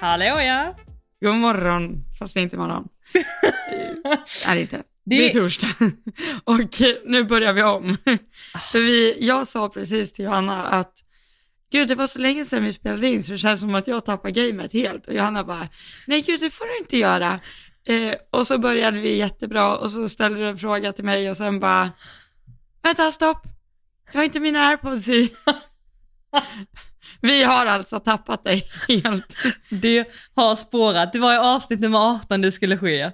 Hallå ja. God morgon, fast det är inte morgon. är det inte. Det... Det- är torsdag. Och nu börjar vi om. För vi, jag sa precis till Johanna att gud det var så länge sedan vi spelade in så det känns som att jag tappar gamet helt. Och Johanna bara, nej gud det får du inte göra. Eh, och så började vi jättebra och så ställde du en fråga till mig och sen bara, vänta stopp, jag har inte mina airpods i. vi har alltså tappat dig helt. Det har spårat. Det var i avsnitt nummer 18 det skulle ske.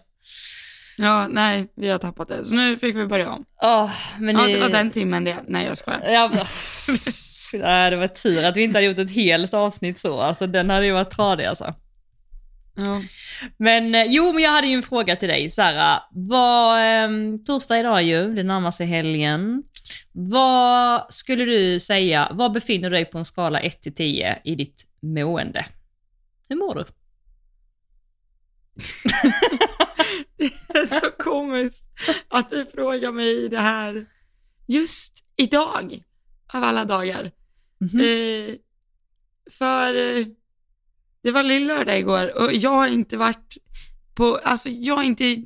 Ja, nej, vi har tappat det. Så nu fick vi börja om. Åh, men Ja, det var den timmen det. Nej, jag skojar. Ja, Nej, det var tur att vi inte hade gjort ett helt avsnitt så. Alltså den hade ju varit tradig alltså. Ja. Men eh, jo, men jag hade ju en fråga till dig. Här, vad, eh, torsdag idag ju, det närmar sig helgen. Vad skulle du säga, vad befinner du dig på en skala 1 till 10 i ditt mående? Hur mår du? Det är så komiskt att du frågar mig det här just idag, av alla dagar. Mhm. Eh, för eh, det var lillördag igår och jag har inte varit på, alltså jag har inte,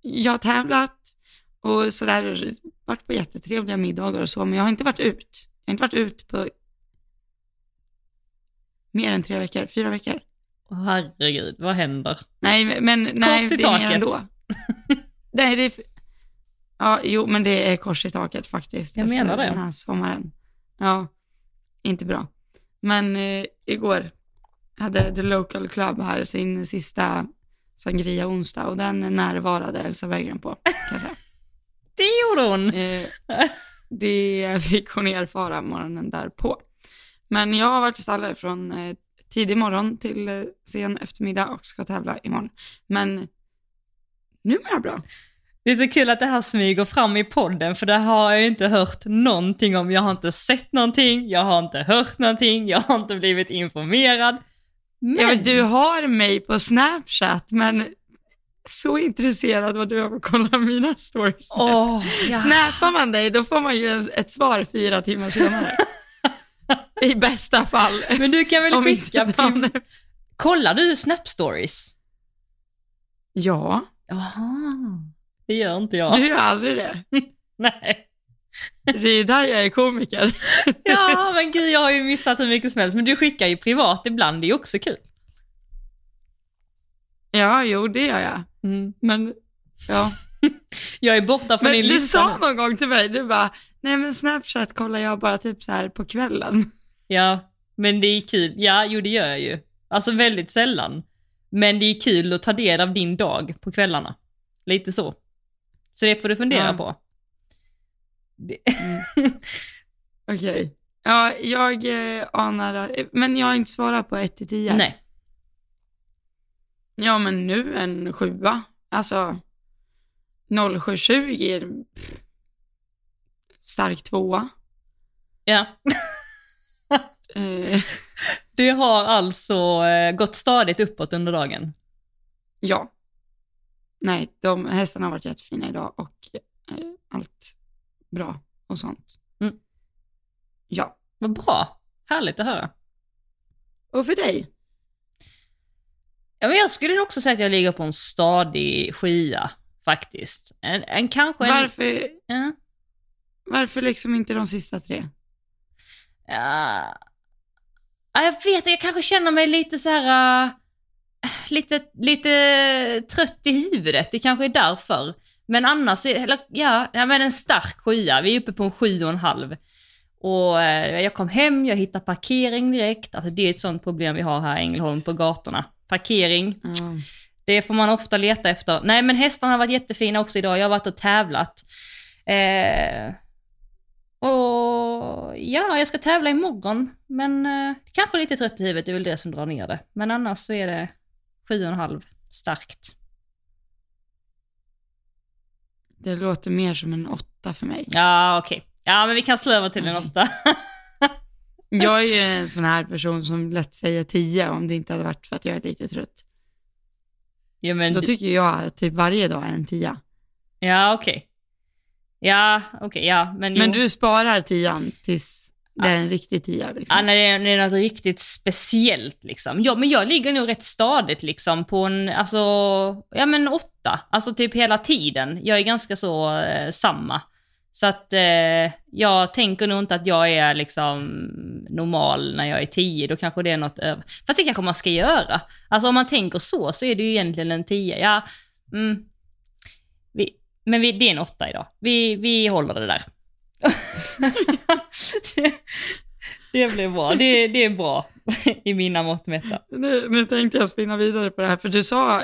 jag har tävlat och sådär, varit på jättetrevliga middagar och så, men jag har inte varit ut. Jag har inte varit ut på mer än tre veckor, fyra veckor. Herregud, vad händer? Nej, men- nej, Kors i det är mer ändå. nej, det är... Ja, jo, men det är kors i taket faktiskt. Jag menar det. Den här sommaren. Ja, inte bra. Men eh, igår hade The Local Club här sin sista sangria onsdag och den närvarade Elsa Berggren på. Det gjorde hon! Eh, det fick hon erfara morgonen därpå. Men jag har varit i stallet från eh, tidig morgon till eh, sen eftermiddag och ska tävla imorgon. Men nu mår jag bra. Det är så kul att det här smyger fram i podden, för det har jag inte hört någonting om. Jag har inte sett någonting, jag har inte hört någonting, jag har inte blivit informerad. Men, Ja, men du har mig på Snapchat, men så intresserad var du av att kolla mina stories. Åh, ja. Snappar man dig, då får man ju en- ett svar fyra timmar senare. I bästa fall. Men du kan väl Om skicka... dagen- Kollar du Snap Stories? Ja, Jaha, det gör inte jag. du gör aldrig det. Nej. Det är där jag är komiker. Ja, men gud, jag har ju missat hur mycket som helst. Men du skickar ju privat ibland, det är ju också kul. Ja, jo, det gör jag. Mm. Men, ja. Jag är borta från Men din du lista sa nu. någon gång till mig, du bara, nej men Snapchat kollar jag bara typ så här på kvällen. Ja, men det är kul. Ja, jo det gör jag ju. Alltså väldigt sällan. Men det är kul att ta del av din dag på kvällarna. Lite så. Så det får du fundera Ja. på. Det... Okej. Ja, jag eh, anar, att- men jag har inte svarat på 1 till 10. Nej. Ja, men nu en sjua. Alltså, 0720 är pff, stark tvåa. Ja. Eh, Det har alltså eh, gått stadigt uppåt under dagen. ja. Nej, de hästarna har varit jättefina idag och eh, allt bra och sånt. Mm. Ja. Vad bra. Härligt att höra. Och för dig? Ja, men jag skulle också säga att jag ligger på en stadig skya, faktiskt. En, en kanske en... Varför, Ja. varför liksom inte de sista tre? Ja, Ja, jag vet jag kanske känner mig lite så här... äh, lite, lite trött i huvudet, det kanske är därför. Men annars, är, eller, ja, ja, men en stark sjua, vi är uppe på en sju och en halv. Och eh, jag kom hem, jag hittade parkering direkt, alltså det är ett sånt problem vi har här i Ängelholm på gatorna. Parkering, Ja. det får man ofta leta efter. Nej men hästarna har varit jättefina också idag, jag har varit och tävlat. Eh, och ja, jag ska tävla imorgon, men eh, kanske lite trött i huvudet, det är väl det som drar ner det. Men annars så är det sju och en halv starkt. Det låter mer som en åtta för mig. Ja, okej. Ja, men vi kan slå över till en Okej. åtta. Jag är ju en sån här person som lätt säger tio om det inte hade varit för att jag är lite trött. ja, men, Då tycker jag att typ varje dag är en tia. ja, okej. Ja, okej, ja, men jo. Men du sparar tian tills det är en riktig tia liksom. Ja, när det, är, något riktigt speciellt liksom. Ja, men jag ligger nog rätt stadigt liksom på en, alltså, ja men åtta. Alltså typ hela tiden. Jag är ganska så eh, samma. Så att eh, jag tänker nog inte att jag är liksom normal när jag är tio, då kanske det är något över. Fast det kanske man ska göra. Alltså om man tänker så, så är det ju egentligen en tio. Ja, mm, vi, men vi, det är en åtta idag. Vi, vi håller det där. det, det blir bra. Det, det är bra i mina mått mätta. Nu, nu tänkte jag spinna vidare på det här, för du sa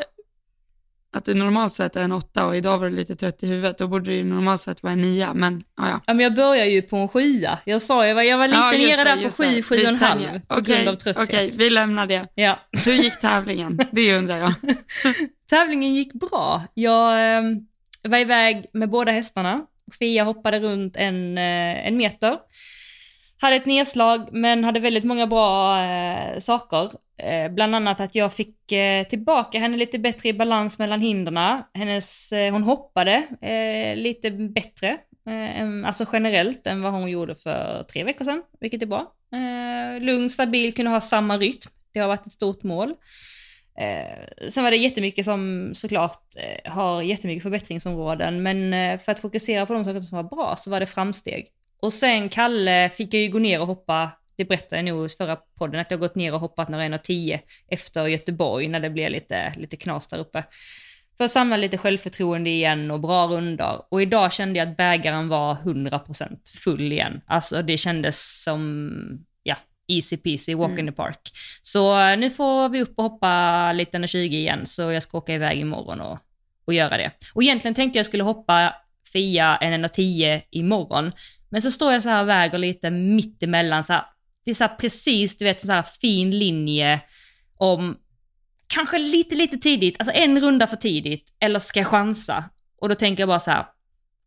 att du normalt sett är en åtta och idag var du lite trött i huvudet, då borde du normalt sett vara en nia, men ja, ja. Ja, men jag börjar ju på en sjua. Jag sa jag var, jag var lite Ja, nere där på sju, sju och en halv på Okej, grund av trötthet. Okej, vi lämnar det. Ja. Hur gick tävlingen? Det undrar jag. Tävlingen gick bra. Jag eh, var iväg med båda hästarna. Fia hoppade runt en, eh, en meter. Hade ett nedslag men hade väldigt många bra eh, saker. Eh, bland annat att jag fick eh, tillbaka henne lite bättre i balans mellan hinderna. Hennes, eh, hon hoppade eh, lite bättre, eh, alltså generellt, än vad hon gjorde för tre veckor sedan, vilket är bra. Eh, lugn, stabil, kunde ha samma rytm. Det har varit ett stort mål. Eh, sen var det jättemycket som såklart eh, har jättemycket förbättringsområden, men eh, för att fokusera på de saker som var bra så var det framsteg. Och sen Kalle fick jag ju gå ner och hoppa, det berättade jag nog i förra podden, att jag gått ner och hoppat några 1,10 efter Göteborg när det blev lite, lite knas där uppe. För att samla lite självförtroende igen och bra rundor. Och idag kände jag att bägaren var 100% full igen. Alltså det kändes som, easy peasy, walk in the park. Så eh, nu får vi upp och hoppa lite 1,20 igen, så jag ska åka iväg imorgon och, och göra det. Och egentligen tänkte jag skulle hoppa Fia en 1,10 imorgon, men så står jag så här och väger lite mittemellan, så här, det är så här precis, du vet, så här fin linje om kanske lite, lite tidigt, alltså en runda för tidigt, eller ska jag chansa? Och då tänker jag bara så här,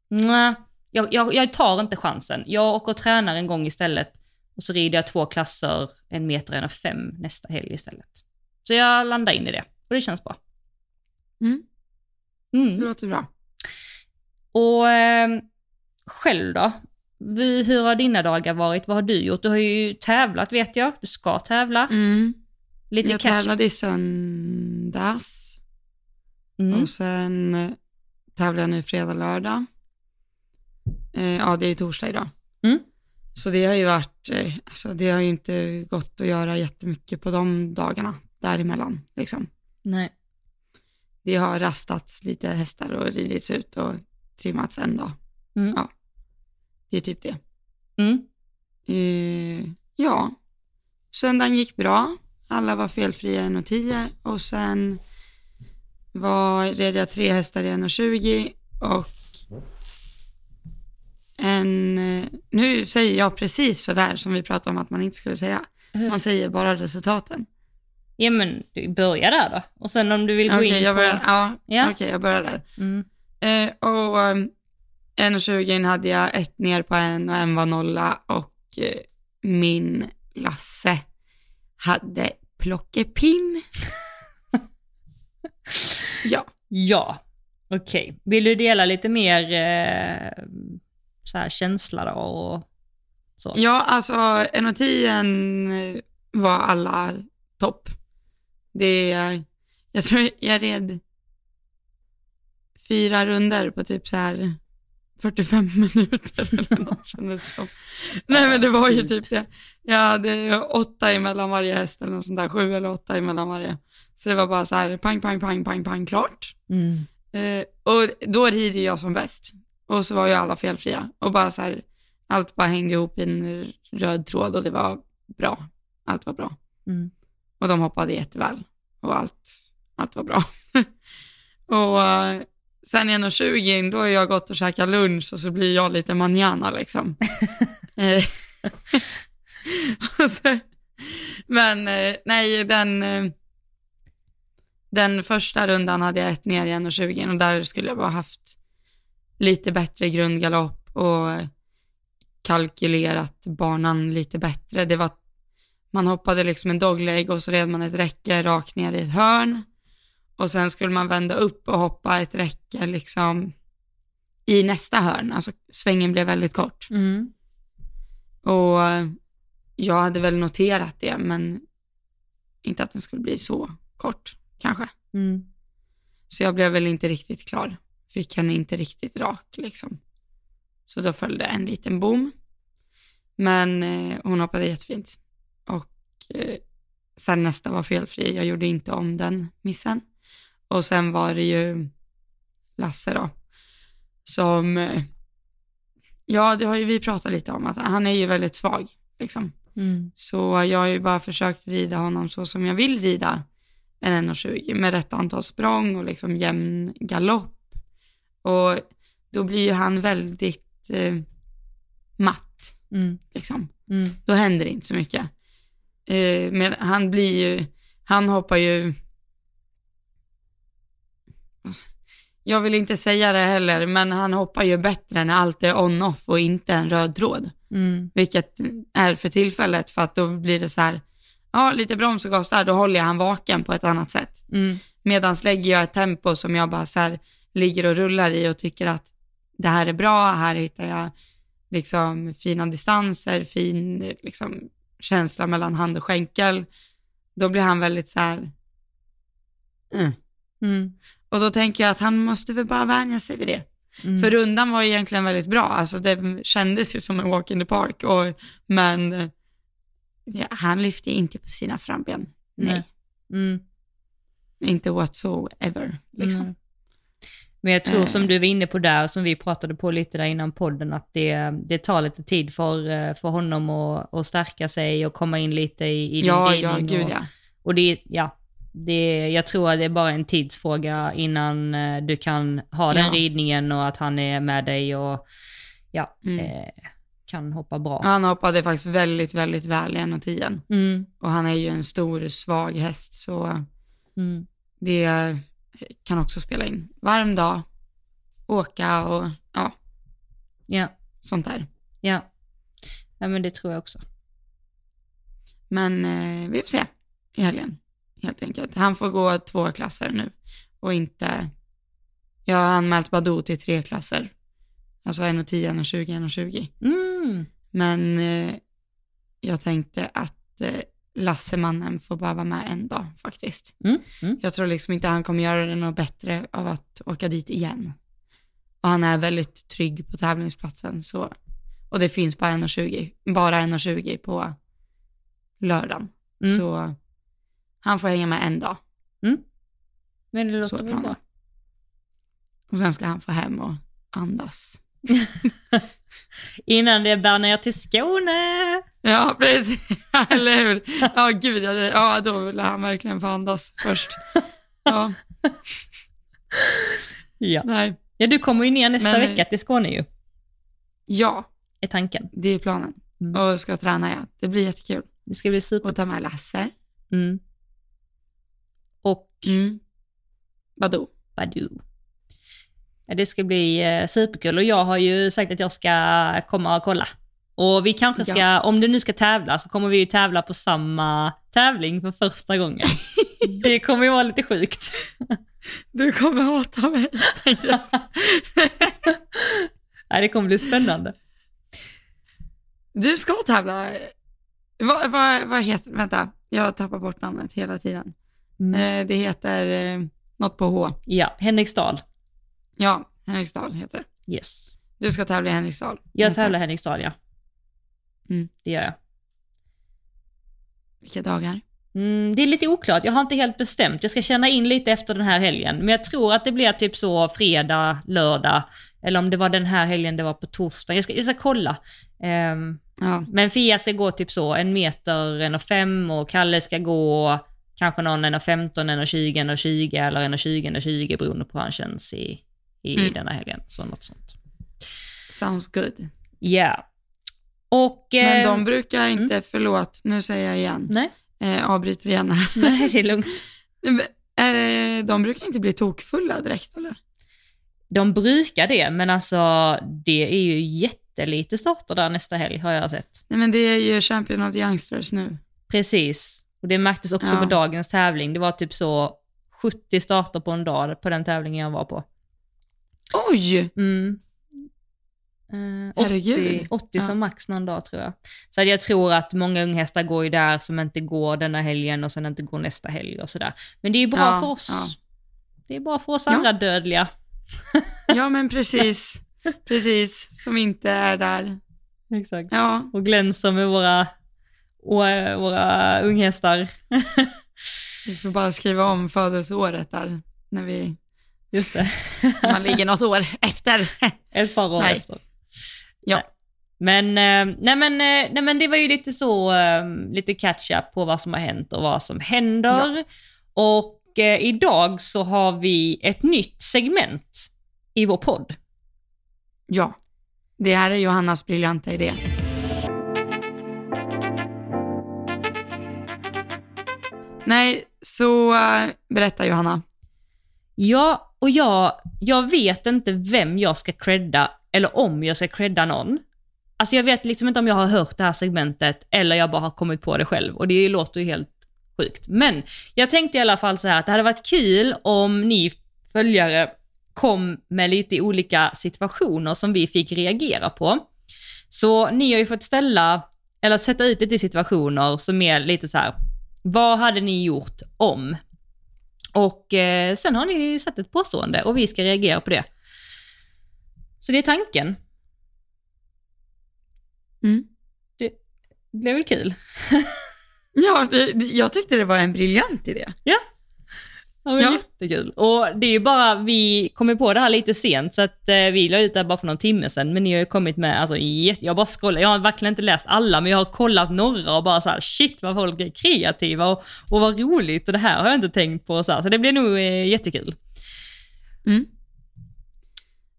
nej, jag, jag, jag tar inte chansen. Jag åker och tränar en gång istället och så rider jag två klasser, en meter och en och fem nästa helg istället. Så jag landar in i det och det känns bra. Mm, Mm. det låter bra. Och eh, själv då? Hur har dina dagar varit? Vad har du gjort? Du har ju tävlat vet jag. Du ska tävla. Mm. Lite Jag catch. tävlade i söndags Mm. och sen eh, tävlar jag nu fredag, lördag. Eh, ja, det är ju torsdag idag. Mm. Så det har ju varit, eh, alltså det har ju inte gått att göra jättemycket på de dagarna däremellan liksom. Nej. Det har rastats lite hästar och ridits ut och trimmats en dag. Mm. Ja. Det är typ det. Mm. Eh, ja, söndagen gick bra. Alla var felfria 1,10 och sen var, red jag tre hästar i 1,20 och en, eh, nu säger jag precis sådär som vi pratade om att man inte skulle säga. Man säger bara resultaten. Ja men du börjar där då. Och sen om du vill gå Okej, in jag på... ja, Ja. okej, jag börjar där. Mm. Eh, och um, 1,20 hade jag ett ner på en och en var nolla och eh, min Lasse hade plockepinn. ja, Ja, okej. Vill du dela lite mer eh, så här känsla då och så? ja alltså 1,10 var alla topp. Det, jag tror jag red fyra runder på typ så här 45 minuter eller något kändes som. Nej men det var ju typ det. Jag hade åtta emellan varje häst eller något sånt där, sju eller åtta emellan varje. Så det var bara så här pang, pang, pang, pang, pang, klart. Mm. Eh, och då rider jag som bäst. Och så var ju alla felfria. Och bara så här, allt bara hängde ihop i en röd tråd och det var bra. Allt var bra. Mm. Och de hoppade jätteväl. Och allt, allt var bra. och eh, sen 1.20, då har jag gått och käkat lunch och så blir jag lite manjana liksom. Eh, så, men eh, nej, den, den första rundan hade jag ett ner i 1.20 och där skulle jag bara haft lite bättre grundgalopp och kalkylerat banan lite bättre. Det var, man hoppade liksom en dogleg och så red man ett räcke rakt ner i ett hörn och sen skulle man vända upp och hoppa ett räcke liksom i nästa hörn, alltså svängen blev väldigt kort. Mm. Och jag hade väl noterat det, men inte att den skulle bli så kort kanske. Mm. Så jag blev väl inte riktigt klar. Fick henne inte riktigt rak liksom. Så då följde en liten bom. Men eh, hon hoppade jättefint. Och eh, sen nästa var felfri. Jag gjorde inte om den missen. Och sen var det ju Lasse då. Som, eh, ja det har ju vi pratat lite om, att han är ju väldigt svag liksom. Mm. Så jag har ju bara försökt rida honom så som jag vill rida en 1,20 med rätt antal språng och liksom jämn galopp. Och då blir ju han väldigt eh, matt, Mm. liksom. Mm. Då händer det inte så mycket. Eh, men han blir ju, han hoppar ju, jag vill inte säga det heller, men han hoppar ju bättre när allt är on-off och inte en röd tråd. Mm. Vilket är för tillfället för att då blir det så här, ja lite broms och gas där, då håller jag han vaken på ett annat sätt. Mm. Medan lägger jag ett tempo som jag bara så här ligger och rullar i och tycker att det här är bra, här hittar jag liksom fina distanser, fin liksom känsla mellan hand och skänkel. Då blir han väldigt så här, mm. Mm. och då tänker jag att han måste väl bara vänja sig vid det. Mm. För rundan var ju egentligen väldigt bra, alltså det kändes ju som en walk in the park, och, men eh, ja, han lyfte inte på sina framben. Nej, Nej. Mm. inte whatsoever. Liksom. Mm. Men jag tror Eh. som du var inne på där, som vi pratade på lite där innan podden, att det, det tar lite tid för, eh, för honom att, att stärka sig och komma in lite i, i din Ja, ja, gud och, ja. och det, ja, det, jag tror att det är bara en tidsfråga innan eh, du kan ha den Ja. ridningen och att han är med dig och ja, Mm. eh, kan hoppa bra. Han hoppade faktiskt väldigt, väldigt väl i 1,10 Mm, och han är ju en stor, svag häst, så mm, det kan också spela in. Varm dag, åka och ja, ja, sånt där. ja. Ja men det tror jag också. Men eh, vi får se i helgen, helt enkelt. Han får gå två klasser nu och inte, jag har anmält Badoo till tre klasser. Alltså 1,10, 1,20, 1,20. Mm, Men eh, jag tänkte att eh, Lassemannen får bara vara med en dag faktiskt. mm, mm. Jag tror liksom inte han kommer göra det något bättre av att åka dit igen. Och han är väldigt trygg på tävlingsplatsen så, och det finns bara 1,20, bara 1,20 på lördagen. Mm. Så han får hänga med en dag Men det låter väl bra. och sen ska han få hem och andas. Innan det bär ner till Skåne. Ja, precis. Eller hur? Ja, gud, ja, då vill han verkligen få andas först. Ja, Ja. nej. ja, du kommer ju ner nästa Men- vecka till Skåne ju, Ja, är tanken. det är planen. Mm. Och ska träna, ja. Det blir jättekul. Det ska bli super. Och ta med Lasse. Mm. Och Mm. Badoo. Badoo. Ja, det ska bli eh, superkul och jag har ju sagt att jag ska komma och kolla. Och vi kanske ska, Ja. om du nu ska tävla så kommer vi ju tävla på samma tävling för första gången. det kommer ju vara lite sjukt. Du kommer hata mig. Nej, det kommer bli spännande. Du ska tävla. Vad, vad, vad heter, vänta, jag tappar bort namnet hela tiden. Mm. Eh, det heter eh, något på H. Ja, Henriksdal. Ja, Henriksdal heter det. Yes. Du ska tävla i Henriksdal. Jag tävlar i Henriksdal, ja. Mm. Det gör jag. Vilka dagar? Mm, det är lite oklart, jag har inte helt bestämt. Jag ska känna in lite efter den här helgen. Men jag tror att det blir typ så fredag, lördag. Eller om det var den här helgen det var på torsdag. Jag ska, jag ska kolla. Ehm, Ja, men Fia ska gå typ så en meter, en och fem och Kalle ska gå kanske någon en och 15, en och 20, en och 20 eller en och 20, en och 20 beroende på hur han känns i, i Mm. denna helgen. Så något sånt. sounds good. Ja. Och... Men eh, de brukar inte, förlåt, nu säger jag igen, Nej, eh, avbryter igen här. nej det är lugnt. Eh, de brukar inte bli tokfulla direkt eller? De brukar det, men alltså det är ju jättelite starter där nästa helg har jag sett. Nej men det är ju Champion of the Youngsters nu. Precis. Och det märktes också Ja. på dagens tävling. Det var typ så 70 starter på en dag på den tävlingen jag var på. Oj! Mm. Eh, 80, Herregud. 80 Ja. som max någon dag tror jag. Så jag tror att många unghästar går ju där som inte går denna helgen och sen inte går nästa helg och sådär. Men det är ju bra Ja, för oss. ja. Det är bra för oss andra dödliga. Ja, men precis. Precis, som inte är där. Exakt. Ja, Och glänser med våra, våra, unghästar. vi får bara skriva om födelseåret där, när vi, Just det. man ligger något år efter. Ett par år Nej. efter. Ja. Men, eh, nej, men, eh, nej men det var ju lite så, eh, lite catch up på vad som har hänt och vad som händer. Och eh, idag så har vi ett nytt segment i vår podd. Ja, det här är Johannas briljanta idé. Nej, så äh, berätta Johanna. Ja, och jag, jag vet inte vem jag ska credda eller om jag ska credda någon. Alltså jag vet liksom inte om jag har hört det här segmentet eller jag bara har kommit på det själv och det låter ju helt sjukt. Men jag tänkte i alla fall så här att det hade varit kul om ni följare kom med lite olika situationer som vi fick reagera på. Så ni har ju fått ställa, eller sätta ut lite situationer som är lite så här, vad hade ni gjort om? Och eh, sen har ni satt ett påstående och vi ska reagera på det. Så det är tanken. Mm. Det blev väl kul? Ja, det, jag tyckte det var en briljant idé. Ja. Ja, men Ja. Jättekul. Och det är ju bara, vi kom ju på det här lite sent så att eh, vi la ut det här bara för någon timme sedan men ni har ju kommit med, alltså jätte, jag bara scrollat, jag har verkligen inte läst alla men jag har kollat några och bara så här shit vad folk är kreativa och, och vad roligt och det här har jag inte tänkt på så här, så det blir nog eh, jättekul. Mm.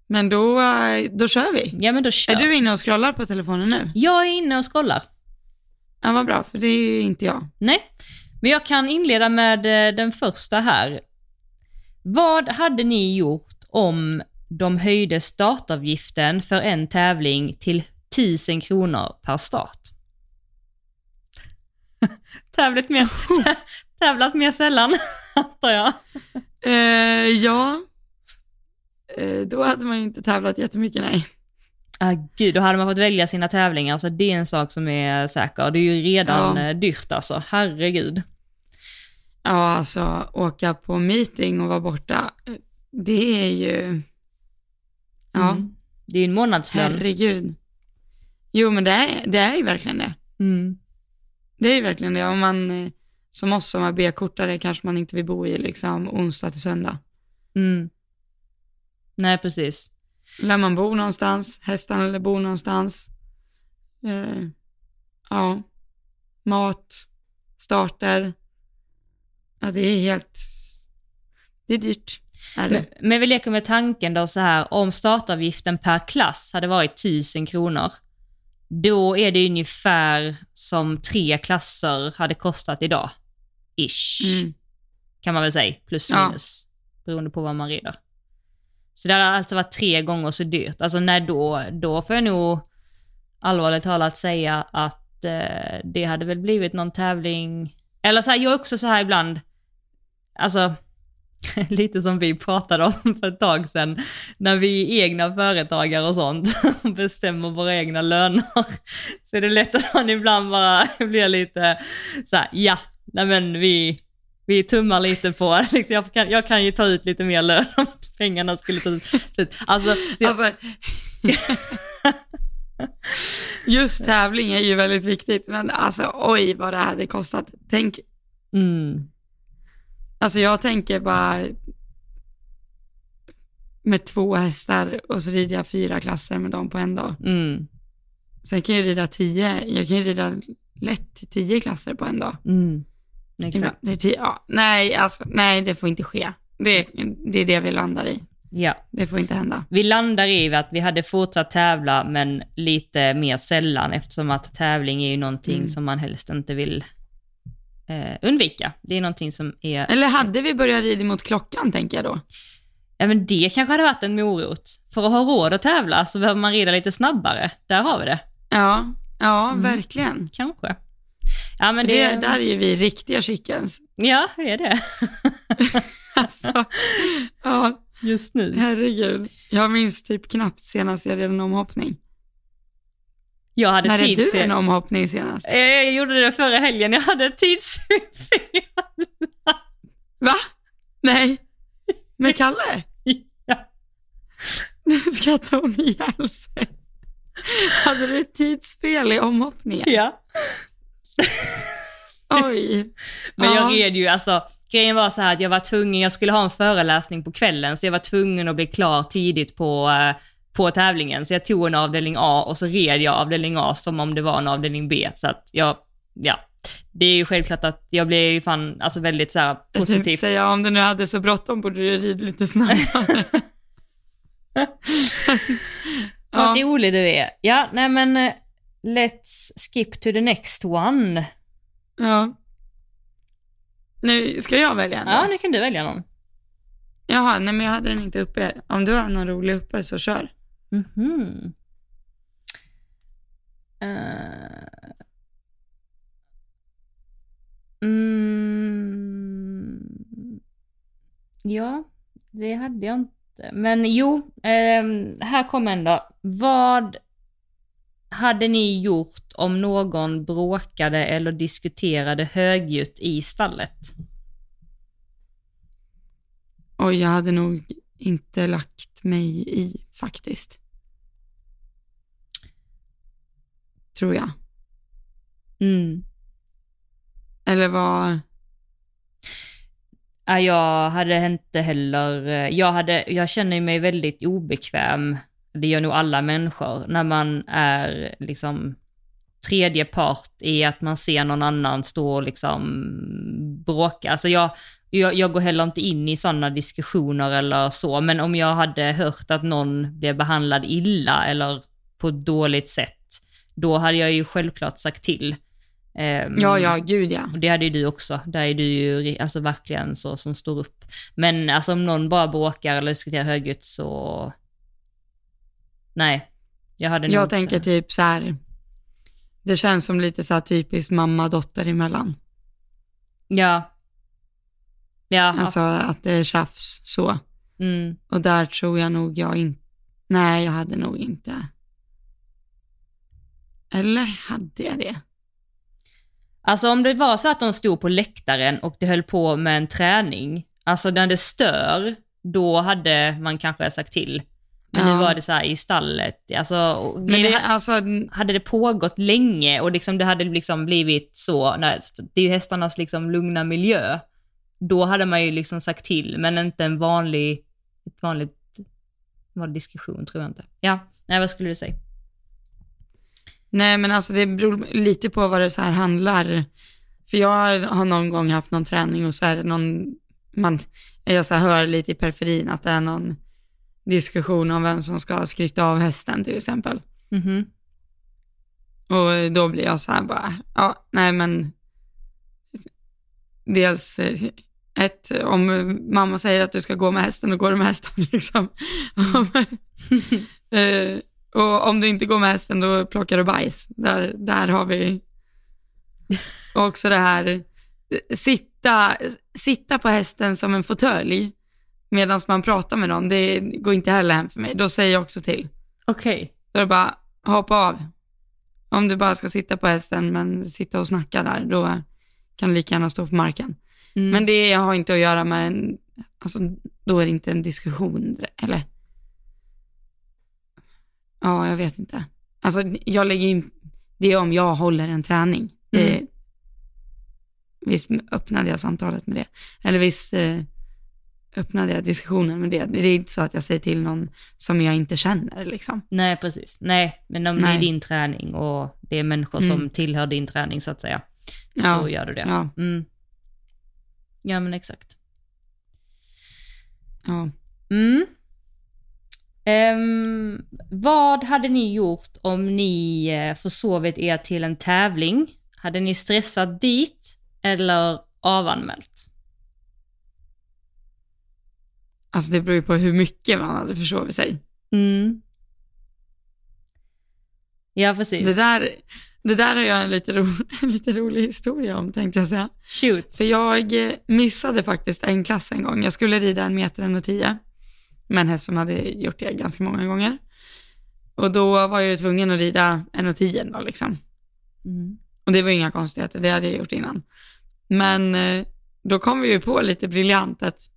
Men då, äh, då kör vi. Ja men då kör Är du inne och scrollar på telefonen nu? Jag är inne och scrollar. Ja, vad bra, för det är ju inte jag. Nej, men jag kan inleda med eh, den första här. Vad hade ni gjort om de höjde startavgiften för en tävling till 1000 kronor per start? Tävlat mer, tä, tävlat mer sällan, antar jag. Eh, ja, eh, då hade man ju inte tävlat jättemycket, nej. Ah, gud, då hade man fått välja sina tävlingar, så det är en sak som är säker. Det är ju redan Ja. ja. dyrt alltså, herregud. Ja, alltså åka på meeting och vara borta, eh, det är ju, ja, Mm. Det är ju en månadslön. herregud. Jo, men det är, det är ju verkligen det. Mm. Det är ju verkligen det. Om man, eh, som oss som är B-kortare, kanske man inte vill bo i liksom onsdag till söndag. Mm. Nej, precis. Lär man bo någonstans, hästarna eller bo någonstans. Eh, ja, mat, starter. Ja, det är helt, det är dyrt. Är Men, det. men vi leker med tanken då så här, om startavgiften per klass hade varit 1000 kronor, då är det ungefär som tre klasser hade kostat idag. Ish, Mm. kan man väl säga, plus Ja. minus, beroende på vad man rider. Så det hade alltså varit tre gånger så dyrt. Alltså när då, då får jag nog allvarligt talat säga att eh, det hade väl blivit någon tävling, eller så här, jag är också så här ibland, alltså lite som vi pratade om för ett tag sedan, när vi är egna företagare och sånt och bestämmer våra egna löner, så är det lätt att man ibland bara blir lite så här, ja, nej men vi, vi tummar lite på, liksom, jag, kan, jag kan ju ta ut lite mer lön. om pengarna skulle ta ut. Alltså, jag, Alltså, just tävling är ju väldigt viktigt, men alltså oj vad det hade kostat. Tänk, mm, alltså jag tänker bara med två hästar och så rider jag fyra klasser med dem på en dag. mm, Sen kan jag rida tio, jag kan ju rida lätt till tio klasser på en dag. mm. Exakt. Det ja, nej, alltså, nej, det får inte ske. Det, det är det vi landar i. Ja. Det får inte hända. Vi landar i att vi hade fortsatt tävla, men lite mer sällan eftersom att tävling är ju någonting Mm. som man helst inte vill eh, undvika. Det är någonting som är, Eller hade vi börjat rida mot klockan, tänker jag då? ja men det kanske hade varit en morot. För att ha råd att tävla så behöver man rida lite snabbare. Där har vi det. Ja, ja, Mm. verkligen. Kanske. Ja men det, det, där är ju vi riktiga chickens. ja det är det. Alltså, ja, just nu. Herregud. Jag minns typ knappt senast jag red en omhoppning. Jag hade När är du tidsfel. en omhoppning senast? Jag gjorde det förra helgen, jag hade tidsfel. Va? Nej. Med Kalle? Ja. Nu skrattar hon ihjäl sig. Hade du tidsfel i omhoppningen? ja. Oj. Men Ja. jag red ju, alltså grejen var så här att jag var tvungen, jag skulle ha en föreläsning på kvällen, så jag var tvungen att bli klar tidigt på, eh, på tävlingen. Så jag tog en avdelning A och så red jag avdelning A som om det var en avdelning B. Så att jag, ja. Det är ju självklart att jag blev ju fan, alltså väldigt så här Jag positivt. säga, om du nu hade så bråttom borde du rid lite snabbare. Vad ja. rolig du är. Ja, nej men eh, let's skip to the next one. ja. Nu ska jag välja en då? Ja, nu kan du välja någon. Jaha, nej men jag hade den inte uppe. Om du har någon rolig uppe så kör. Mhm. Eh. Mm. Ja, det hade jag inte. Men jo, ehm, här kommer en då. Vad hade ni gjort om någon bråkade eller diskuterade högljutt i stallet? Oj, jag hade nog inte lagt mig i faktiskt. Tror jag. Mm. Eller vad? Ja, jag hade inte heller, eh, jag, hade, jag känner mig väldigt obekväm, det gör nog alla människor, när man är liksom tredje part i att man ser någon annan stå och liksom bråka. Alltså jag, jag, jag går heller inte in i sådana diskussioner eller så, men om jag hade hört att någon blev behandlad illa eller på ett dåligt sätt, då hade jag ju självklart sagt till. Ehm, Ja, ja, gud ja. och det hade ju du också. Där är du ju alltså verkligen så som står upp. Men alltså om någon bara bråkar eller diskuterar högljutt så... Nej. Jag hade Jag inte- tänker typ så här. Det känns som lite så här typiskt mamma-dotter emellan. Ja. Ja. Alltså att det är tjafs så. Mm. Och där tror jag nog jag inte, nej jag hade nog inte. Eller hade jag det? Alltså om det var så att de stod på läktaren och det höll på med en träning, alltså när det stör, då hade man kanske sagt till. Men Ja. nu var det så här i stallet, alltså... Men det, alltså, hade det pågått länge och liksom det hade liksom blivit så, nej, det är ju hästarnas liksom lugna miljö, då hade man ju liksom sagt till, men inte en vanlig, ett vanligt, vanlig diskussion tror jag inte. Ja, nej vad skulle du säga? nej men alltså det beror lite på vad det så här handlar. För jag har någon gång haft någon träning och så är det någon, man, jag så hör lite i periferin att det är någon diskussion om vem som ska skritta av hästen till exempel. Mhm. Och då blir jag så här bara, ja, nej men dels eh, ett, om mamma säger att du ska gå med hästen, då går du med hästen liksom. Eh, och om du inte går med hästen, då plockar du bajs. Där, där har vi också det här, eh, sitta, sitta på hästen som en fåtölj medan man pratar med någon, det går inte heller hem för mig. Då säger jag också till. Okej. Då är det bara, hoppa av. Om du bara ska sitta på hästen men sitta och snacka där, då kan du lika gärna stå på marken. Mm. Men det har inte att göra med en, alltså då är det inte en diskussion, eller? Ja, jag vet inte. Alltså jag lägger in, det är om jag håller en träning. Det, Mm. Visst öppnade jag samtalet med det. Eller visst eh, öppnade jag diskussionen med det. Det är inte så att jag säger till någon som jag inte känner liksom. Nej, precis. Nej, men om det Nej. är din träning och det är människor Mm. som tillhör din träning så att säga, Ja, så gör du det. Ja, Mm. Ja, men exakt. ja. Mm. Ehm, vad hade ni gjort om ni eh, försovit er till en tävling? Hade ni stressat dit eller avanmält? Alltså det beror ju på hur mycket man hade försovit sig. Mm. Ja, precis. Det där, det där har jag en lite, ro, en lite rolig historia om tänkte jag säga. Shoot. För jag eh, missade faktiskt en klass en gång. Jag skulle rida en meter en och tio. med en häst som hade gjort det ganska många gånger. Och då var jag ju tvungen att rida 1,10 då liksom. Mm. Och det var inga konstigheter, det hade jag gjort innan. Men eh, då kom vi ju på lite briljant att,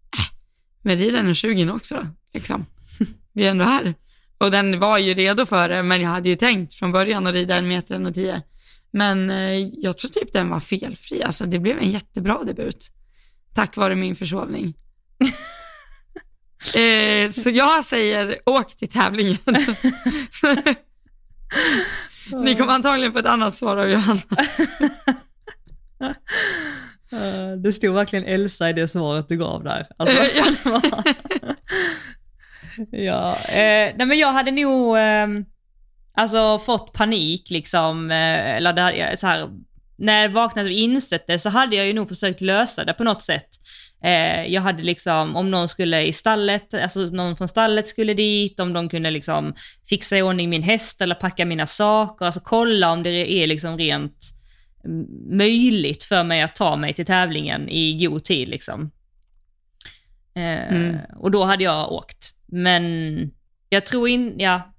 men rid en 20 också då, liksom. Vi är ändå här. Och den var ju redo för det, men jag hade ju tänkt från början att rida en meter och tio. Men eh, jag tror typ den var felfri, alltså det blev en jättebra debut. Tack vare min försovning. eh, så jag säger åk till tävlingen. Ni kommer antagligen få ett annat svar av Johanna. Eh, Det stod verkligen Elsa i det svaret du gav där. Alltså, Ja. eh, nej men jag hade nog eh, alltså fått panik liksom, eh, eller det, hade- så här, när jag vaknade och insett det så hade jag ju nog försökt lösa det på något sätt. Eh, jag hade liksom, om någon skulle i stallet, alltså någon från stallet skulle dit, om de kunde liksom fixa i ordning min häst eller packa mina saker, alltså kolla om det är liksom rent möjligt för mig att ta mig till tävlingen i god tid liksom. Eh, Mm. Och då hade jag åkt. Men jag tror in, ja.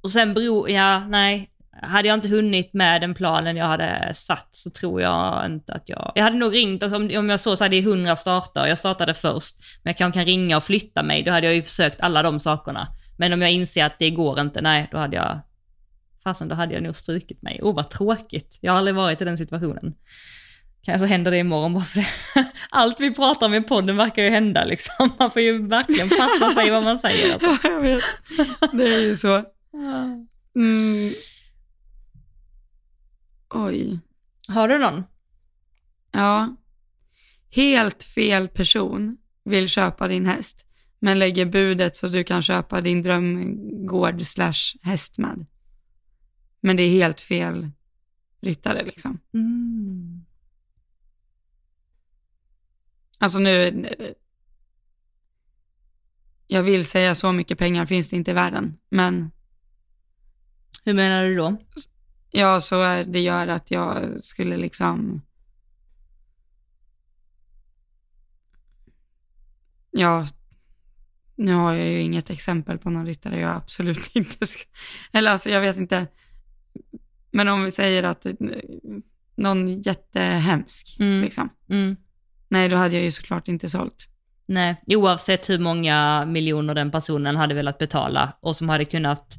Och sen beror, ja, nej. Hade jag inte hunnit med den planen jag hade satt så tror jag inte att jag... Jag hade nog ringt, om, om jag såg så här, det är 100 starter, jag startade först, men jag kanske kan ringa och flytta mig, då hade jag ju försökt alla de sakerna. Men om jag inser att det går inte, nej, då hade jag... Fasen, då hade jag nog strukit mig. Oh, vad tråkigt. Jag har aldrig varit i den situationen. Kanske händer det imorgon bara för det. Allt vi pratar om i podden verkar ju hända liksom. Man får ju verkligen passa sig vad man säger. Alltså. Ja, jag vet. Det är ju så. Mm. Oj. Har du någon? Ja. Helt fel person vill köpa din häst, men lägger budet så du kan köpa din drömgård slash häst med. Men det är helt fel ryttare liksom. Mm. Alltså nu, jag vill säga så mycket pengar finns det inte i världen, men Hur menar du då? ja, så är det gör att jag skulle liksom, ja, nu har jag ju inget exempel på någon ryttare jag absolut inte ska, eller alltså jag vet inte, men om vi säger att eh, någon jättehemsk, Mm. liksom, Mm. nej då hade jag ju såklart inte sålt. Nej, oavsett hur många miljoner den personen hade velat betala och som hade kunnat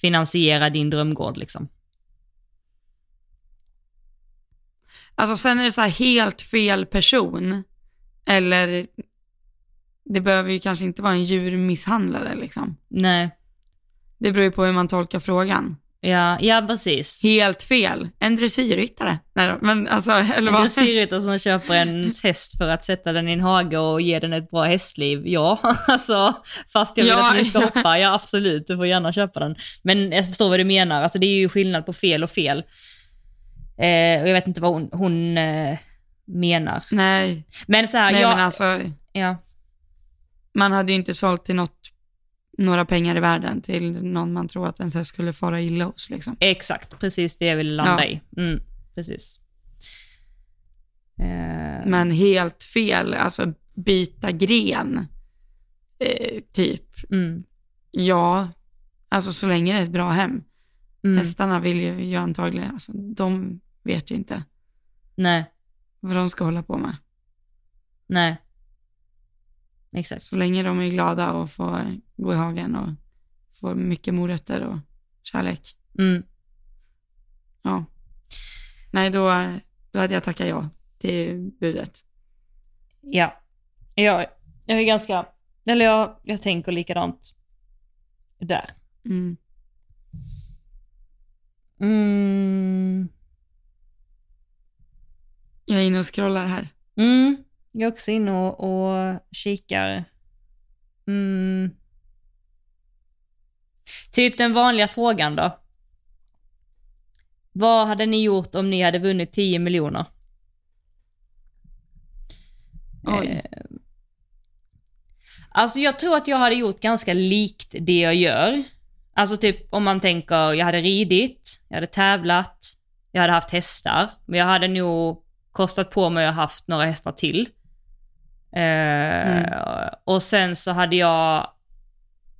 finansiera din drömgård liksom. Alltså sen är det så här helt fel person, eller det behöver ju kanske inte vara en djurmisshandlare liksom. Nej, Det beror ju på hur man tolkar frågan. Ja, ja precis. Helt fel, en dressyrryttare. Nej då, men alltså, eller En vad? dressyrryttare som köper en häst för att sätta den i en hage och ge den ett bra hästliv. Ja, alltså fast jag vill Ja, att den ska ja. hoppa, ja absolut, du får gärna köpa den. Men jag förstår vad du menar, alltså det är ju skillnad på fel och fel. Eh, och jag vet inte vad hon, hon eh, menar. Nej, Men så här, nej jag, men alltså, ja, man hade ju inte sålt till något, några pengar i världen till någon man tror att häst skulle fara illa hos liksom. exakt, precis det jag ville landa Ja. i. Mm, precis. Eh, Men helt fel, alltså byta gren, eh, typ. mm, Ja, alltså så länge det är ett bra hem. mm, Hästarna vill ju, ju antagligen, alltså, de vet ju inte nej, vad de ska hålla på med. nej. Exakt. Så länge de är glada och får gå i hagen och får mycket morötter och kärlek. Mm. Ja. Nej, då, då hade jag tackat ja till budet. Ja. Jag, jag är ganska, eller jag, jag tänker likadant där. Mm. Mm. Jag är inne och scrollar här. Mm. Jag är också inne och, och kikar. Mm. Typ den vanliga frågan då. Vad hade ni gjort om ni hade vunnit 10 miljoner? Oj. Eh, Alltså jag tror att jag hade gjort ganska likt det jag gör. Alltså typ om man tänker, jag hade ridit, jag hade tävlat, jag hade haft hästar, men jag hade nog kostat på mig att ha haft några hästar till. Eh, Och sen så hade jag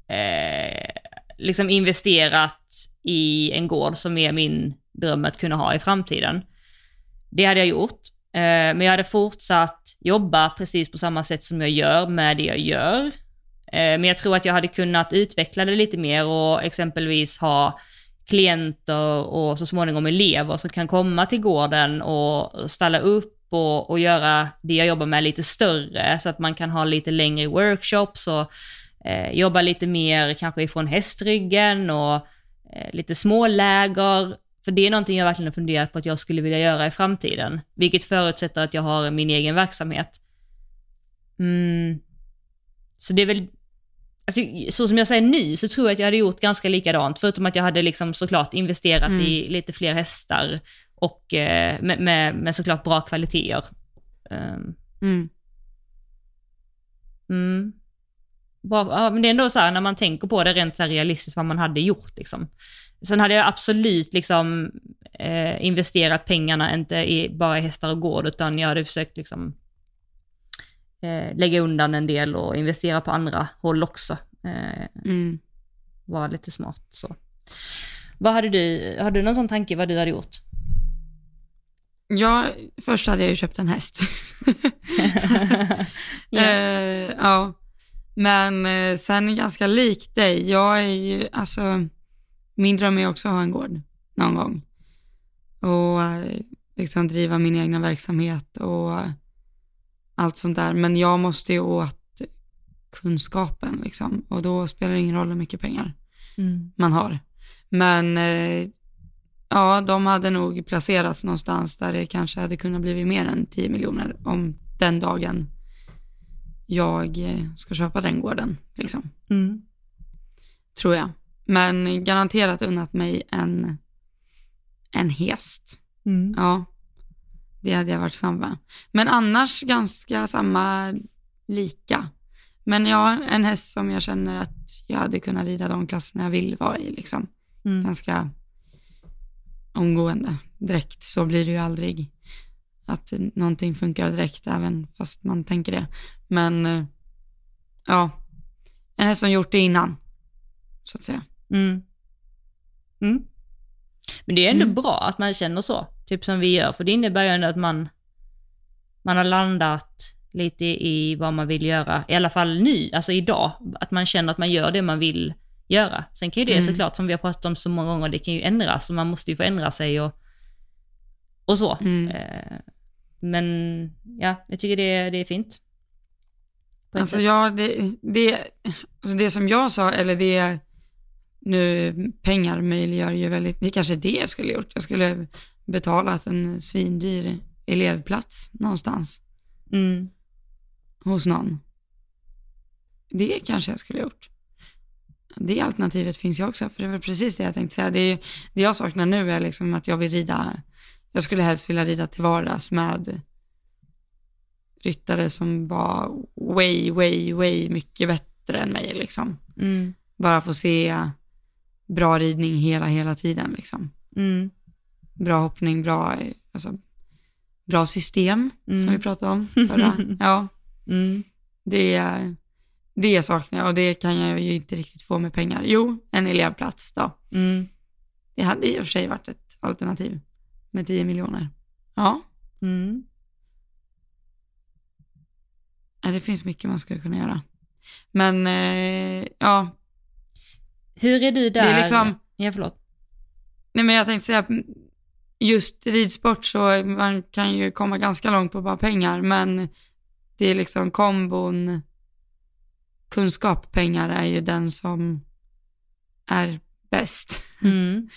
eh, liksom investerat i en gård som är min dröm att kunna ha i framtiden. Det hade jag gjort. Eh, men jag hade fortsatt jobba precis på samma sätt som jag gör med det jag gör. Eh, men jag tror att jag hade kunnat utveckla det lite mer och exempelvis ha klienter och så småningom elever som kan komma till gården och ställa upp och, och göra det jag jobbar med lite större så att man kan ha lite längre workshops och eh, jobba lite mer kanske ifrån hästryggen och eh, lite småläger. För det är någonting jag verkligen har funderat på att jag skulle vilja göra i framtiden, vilket förutsätter att jag har min egen verksamhet. Mm. Så det är väl, alltså, så som jag säger nu så tror jag att jag hade gjort ganska likadant, förutom att jag hade liksom såklart investerat Mm. i lite fler hästar och eh, med, med, med såklart bra kvaliteter. Um, Mm. Mm. Bra, ja, men det är ändå så här när man tänker på det rent så här realistiskt vad man hade gjort liksom. Sen hade jag absolut liksom eh, investerat pengarna, inte i bara i hästar och gård, utan jag hade försökt liksom eh, lägga undan en del och investera på andra håll också. Eh, Mm. vara lite smart så. Vad hade du, har du någon sån tanke vad du hade gjort? Ja, först hade jag ju köpt en häst. Ja. Eh, ja, men eh, sen ganska lik dig. Jag är ju, alltså, min dröm är också att ha en gård någon gång. Och eh, liksom driva min egna verksamhet och allt sånt där. Men jag måste ju åt kunskapen liksom. Och då spelar det ingen roll hur mycket pengar Mm. man har. Men eh, ja, de hade nog placerats någonstans där det kanske hade kunnat bli mer än 10 miljoner om den dagen jag eh, ska köpa den gården, liksom, Mm. tror jag. Men garanterat unnat mig en, en häst. Mm. Ja, det hade jag varit samma. Men annars ganska samma, lika. Men ja, en häst som jag känner att jag hade kunnat rida de klasserna jag vill vara i, liksom. Mm. ganska omgående direkt. Så blir det ju aldrig att någonting funkar direkt även fast man tänker det. Men eh, ja, en häst som gjort det innan, så att säga. Mm. Mm. Men det är ändå Mm. bra att man känner så, typ som vi gör, för det innebär ju ändå att man, man har landat lite i vad man vill göra, i alla fall nu, alltså idag, att man känner att man gör det man vill göra. Sen kan ju det Mm. såklart, som vi har pratat om så många gånger, det kan ju ändras, och man måste ju få ändra sig och, och så. Mm. Eh, men ja, jag tycker det, det är fint. Alltså ja, det, det, alltså det som jag sa, eller det nu pengar möjliggör ju väldigt, det är kanske det jag skulle gjort. Jag skulle betalat en svindyr elevplats någonstans. Mm. hos någon. Det kanske jag skulle gjort. Det alternativet finns ju också, för det var precis det jag tänkte säga. Det, är, det jag saknar nu är liksom att jag vill rida, jag skulle helst vilja rida till vardags med ryttare som var way, way, way mycket bättre än mig liksom. Mm. Bara få se bra ridning hela, hela tiden liksom. Mm. Bra hoppning, bra, alltså, bra system Mm. som vi pratade om förra. Ja. Mm. Det, det saknar jag och det kan jag ju inte riktigt få med pengar. Jo, en elevplats då. Mm. Det hade i och för sig varit ett alternativ med 10 miljoner. Ja, Mm. ja, det finns mycket man skulle kunna göra. Men eh, ja, Hur är du där? Det är liksom- Ja, förlåt. nej men jag tänkte säga, just ridsport så man kan ju komma ganska långt på bara pengar, men det är liksom kombon kunskap, pengar är ju den som är bäst. Mm.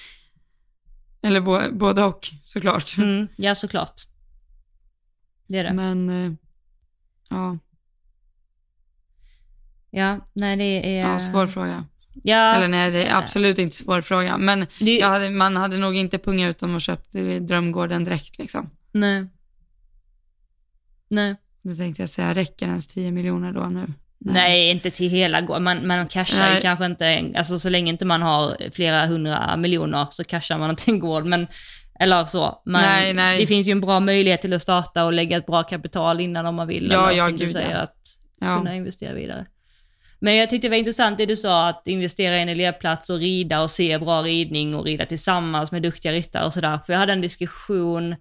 Eller bo, både och såklart. Mm. Ja, såklart. Det är det. Men eh, ja, Ja, nej det är... ja, svår fråga. Ja, Eller nej, det är absolut inte svår fråga. Men det... hade, man hade nog inte pungat ut dem och köpt eh, Drömgården direkt liksom. Nej. Nej. Då tänkte jag säga, räcker ens 10 miljoner då nu? Nej, inte till hela gården. Man, man cashar ju kanske inte, alltså så länge inte man har flera hundra miljoner så cashar man inte en gård. Men, eller så. Man, Nej, nej. Det finns ju en bra möjlighet till att starta och lägga ett bra kapital innan om man vill. Ja, eller ja, som du gud, säger, ja. att Ja. kunna investera vidare. Men jag tyckte det var intressant det du sa, att investera i en elevplats och rida och se bra ridning och rida tillsammans med duktiga ryttare och sådär. För jag hade en diskussion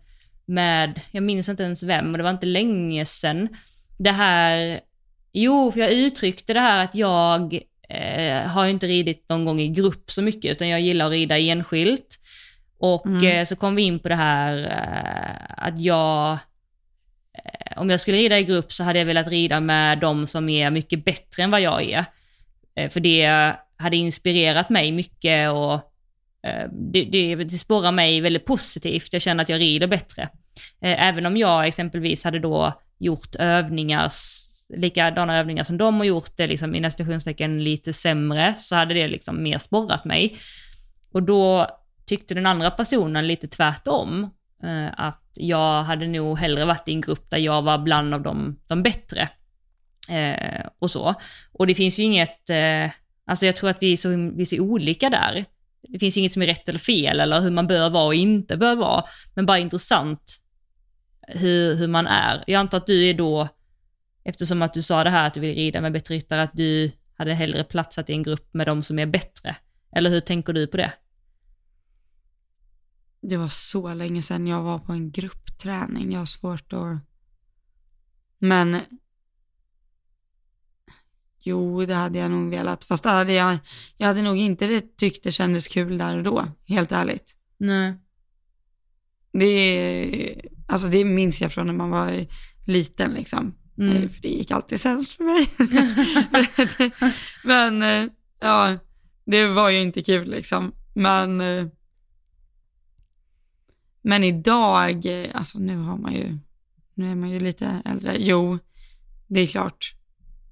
med, jag minns inte ens vem, och det var inte länge sedan, det här, jo, för jag uttryckte det här att jag eh, har inte ridit någon gång i grupp så mycket, utan jag gillar att rida enskilt. Och Mm. eh, så kom vi in på det här eh, att jag, eh, om jag skulle rida i grupp så hade jag velat rida med de som är mycket bättre än vad jag är. Eh, för det hade inspirerat mig mycket och eh, det, det, det spårar mig väldigt positivt. Jag känner att jag rider bättre. Även om jag exempelvis hade då gjort övningar, likadana övningar som de har gjort det liksom i citationstecken lite sämre, så hade det liksom mer sporrat mig. Och då tyckte den andra personen lite tvärtom. Eh, att jag hade nog hellre varit i en grupp där jag var bland av de, de bättre. Eh, och så. Och det finns ju inget, eh, alltså jag tror att vi är, så, vi är så olika där. Det finns ju inget som är rätt eller fel eller hur man bör vara och inte bör vara. Men bara intressant hur, hur man är. Jag antar att du är då, eftersom att du sa det här att du vill rida med bättre ryttare, att du hade hellre platsat i en grupp med de som är bättre. Eller hur tänker du på det? Det var så länge sedan jag var på en gruppträning. Jag har svårt att... Men... Jo, det hade jag nog velat. Fast hade jag, jag hade nog inte det tyckt det kändes kul där och då, helt ärligt. Nej. Det, alltså det minns jag från när man var liten liksom. Mm. För det gick alltid sämst för mig. Men eh, ja, det var ju inte kul liksom. Men, eh, men idag, eh, alltså nu har man ju, nu är man ju lite äldre. Jo, det är klart.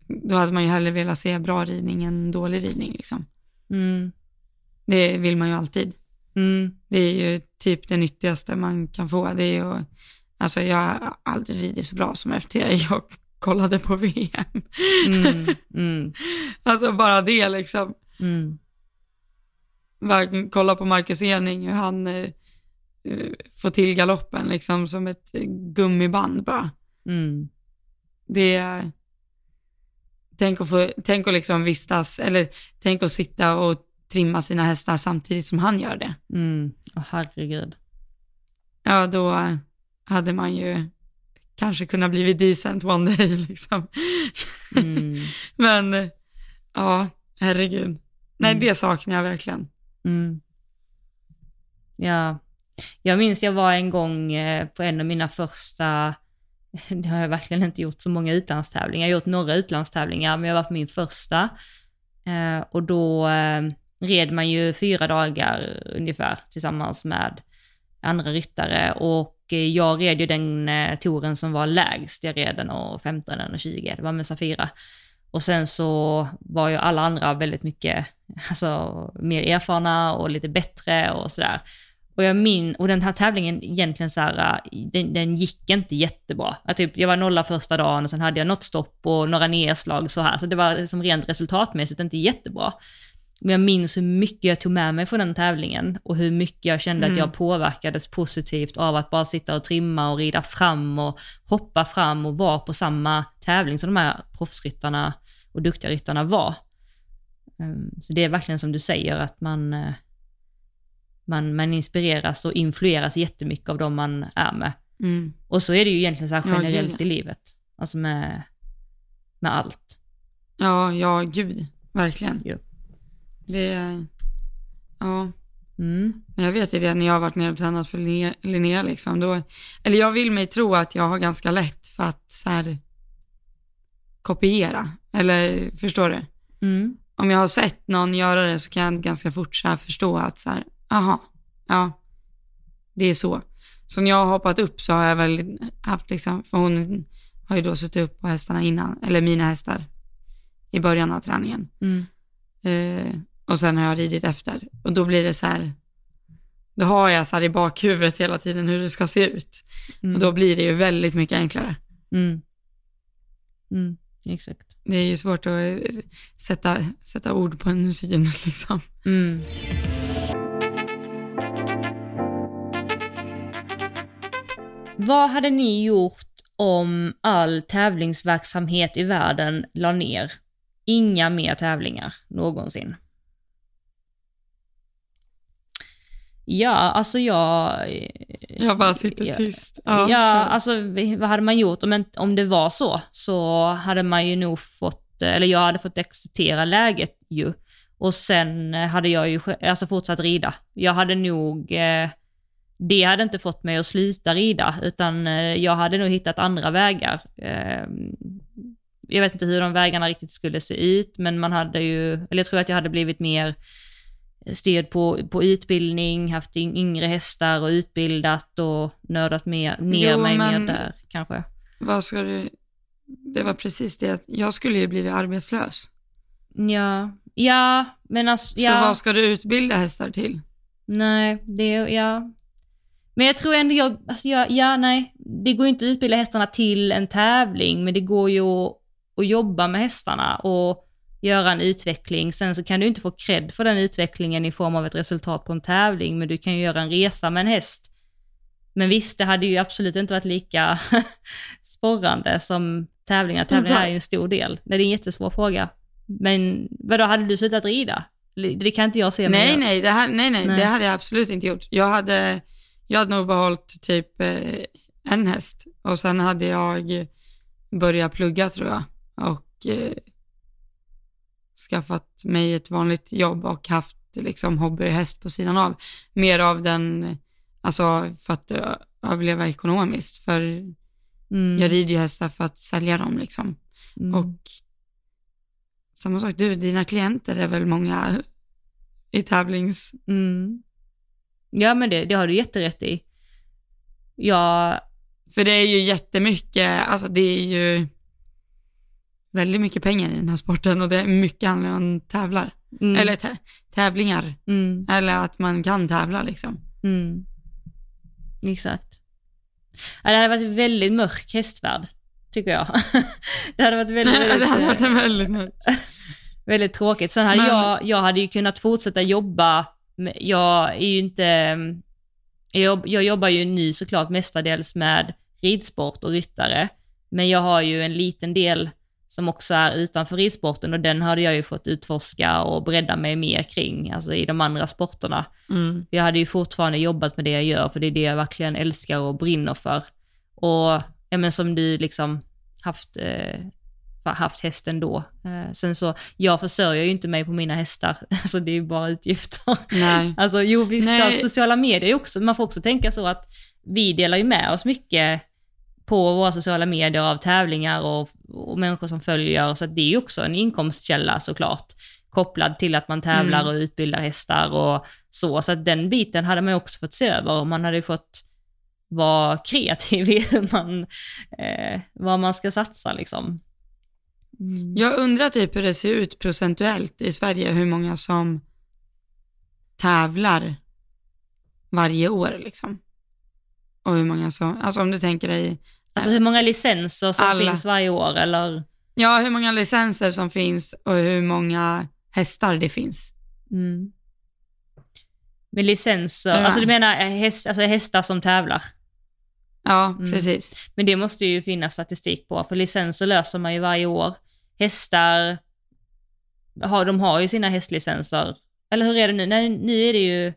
Då hade man ju hellre velat se bra ridning än dålig ridning liksom. Mm. Det vill man ju alltid. Mm. Det är ju typ det nyttigaste man kan få. Det är ju, alltså jag har aldrig ridit så bra som efter jag kollade på VM. Mm. Mm. Alltså bara det liksom. Mm. Bara kolla på Marcus Ening hur han eh, eh, får till galoppen liksom som ett eh, gummiband bara. Mm. Det är, tänk att få, tänk att liksom vistas, eller tänk att sitta och trimma sina hästar samtidigt som han gör det. Mm. Åh, herregud. Ja, då hade man ju kanske kunnat blivit decent one day liksom. Mm. Men ja, herregud. Nej, Mm. det saknar jag verkligen. Mm. Ja, jag minns jag var en gång eh, på en av mina första, det har jag verkligen inte gjort så många utlandstävlingar, jag har gjort några utlandstävlingar, men jag var på min första. Eh, och då eh, red man ju fyra dagar ungefär tillsammans med andra ryttare och Eh, jag red ju den eh, touren som var lägst, jag red den och 15 och 20, det var med Safira. Och sen så var ju alla andra väldigt mycket, alltså mer erfarna och lite bättre och sådär. Och jag min, och den här tävlingen egentligen så här, eh, den, den gick inte jättebra. Jag, typ, jag var nolla första dagen och sen hade jag något stopp och några nedslag så här. Så det var som rent resultatmässigt inte jättebra. Men jag minns hur mycket jag tog med mig från den tävlingen och hur mycket jag kände att jag påverkades positivt av att bara sitta och trimma och rida fram och hoppa fram och vara på samma tävling som de här proffsryttarna och duktiga ryttarna var. Ehm, Så det är verkligen som du säger att man, eh, man, man inspireras och influeras jättemycket av de man är med. Mm. Och så är det ju egentligen så här Ja, generellt ja. i livet. Alltså med, med allt. Ja, ja, gud, verkligen. Jo. Det, är- ja, Mm. jag vet ju det när jag har varit nere och tränat för Linnea, Linnea liksom, då, eller jag vill mig tro att jag har ganska lätt för att så här kopiera, eller förstår du? Mm. Om jag har sett någon göra det så kan jag ganska fort så här förstå att så här, aha, ja, det är så. Så när jag har hoppat upp så har jag väl haft liksom, för hon har ju då suttit upp på hästarna innan, eller mina hästar, i början av träningen. Mm. Eh, och sen har jag ridit efter. Och då blir det så här, då har jag så här i bakhuvudet hela tiden hur det ska se ut. Mm. Och då blir det ju väldigt mycket enklare. Mm. Mm. Exakt. Det är ju svårt att eh, sätta, sätta ord på en syn liksom. Mm. Vad hade ni gjort om all tävlingsverksamhet i världen la ner. Inga mer tävlingar någonsin. Ja, alltså jag... Jag bara sitter Ja, tyst. Ja, kör. alltså vad hade man gjort om, om det var så? Så hade man ju nog fått, eller jag hade fått acceptera läget ju. Och sen eh, hade jag ju alltså fortsatt rida. Jag hade nog, eh, det hade inte fått mig att sluta rida, utan eh, jag hade nog hittat andra vägar. Eh, jag vet inte hur de vägarna riktigt skulle se ut, men man hade ju, eller jag tror att jag hade blivit mer styrd på, på utbildning, haft yngre hästar och utbildat och nördat mer, ner Jo, mig mer där kanske. Vad ska du... Det var precis det, att jag skulle ju blivit arbetslös. Ja, ja, men alltså, Så ja, vad ska du utbilda hästar till? nej, det, ja. Men jag tror ändå jag, alltså ja, ja, nej, det går ju inte att utbilda hästarna till en tävling, men det går ju att, att jobba med hästarna och göra en utveckling. Sen så kan du inte få cred för den utvecklingen i form av ett resultat på en tävling, men du kan ju göra en resa med en häst. Men visst, det hade ju absolut inte varit lika sporrande som tävlingar. Tävlingar är ju en stor del. Det är en jättesvår fråga. Men vadå, hade du slutat rida? Det kan inte jag se. Nej, nej, det här, nej, nej, Nej. det hade jag absolut inte gjort. Jag hade, jag hade nog behållit typ eh, en häst och sen hade jag börjat plugga tror jag och eh, skaffat mig ett vanligt jobb och haft liksom hobbyhäst på sidan av. Mer av den, alltså för att överleva ekonomiskt, för Mm, jag rider ju hästar för att sälja dem liksom. mm. Och samma sak, du, dina klienter är väl många i tävlings... Mm. Ja, men det, det har du jätterätt i. Ja, För det är ju jättemycket, alltså det är ju väldigt mycket pengar i den här sporten och det är mycket handlar om tävlar. mm, Eller tä- tävlingar. mm, Eller att man kan tävla liksom. mm. Exakt. Ja, det hade varit en väldigt mörk hästvärld, tycker jag. det hade varit väldigt, väldigt, det hade varit väldigt mörkt. väldigt tråkigt. Sen hade Men- jag, jag hade ju kunnat fortsätta jobba, jag är ju inte, jag, jag jobbar ju nu såklart mestadels med ridsport och ryttare, men jag har ju en liten del som också är utanför ridsporten och den hade jag ju fått utforska och bredda mig mer kring, alltså i de andra sporterna. Mm. Jag hade ju fortfarande jobbat med det jag gör, för det är det jag verkligen älskar och brinner för. Och ja, men som du liksom haft, eh, haft hästen då. Eh, sen så, jag försörjer ju inte mig på mina hästar, alltså det är ju bara utgifter. Nej. Alltså jo visst, Nej. alltså, sociala medier också, man får också tänka så att vi delar ju med oss mycket på våra sociala medier av tävlingar och, och människor som följer, så det är också en inkomstkälla såklart, kopplad till att man tävlar Mm. och utbildar hästar och så, så den biten hade man ju också fått se över och man hade ju fått vara kreativ i hur man, eh, vad man ska satsa liksom. Mm. Jag undrar typ hur det ser ut procentuellt i Sverige, hur många som tävlar varje år liksom. Och hur många som, alltså om du tänker dig, Alltså hur många licenser som Alla. finns varje år eller? ja hur många licenser som finns och hur många hästar det finns. Mm. Med licenser, Ja. alltså du menar eh, häst, alltså hästar som tävlar? Ja, Mm. precis. Men det måste ju finnas statistik på, för licenser löser man ju varje år. Hästar, har, de har ju sina hästlicenser. Eller hur är det nu? Nej, nu är det ju,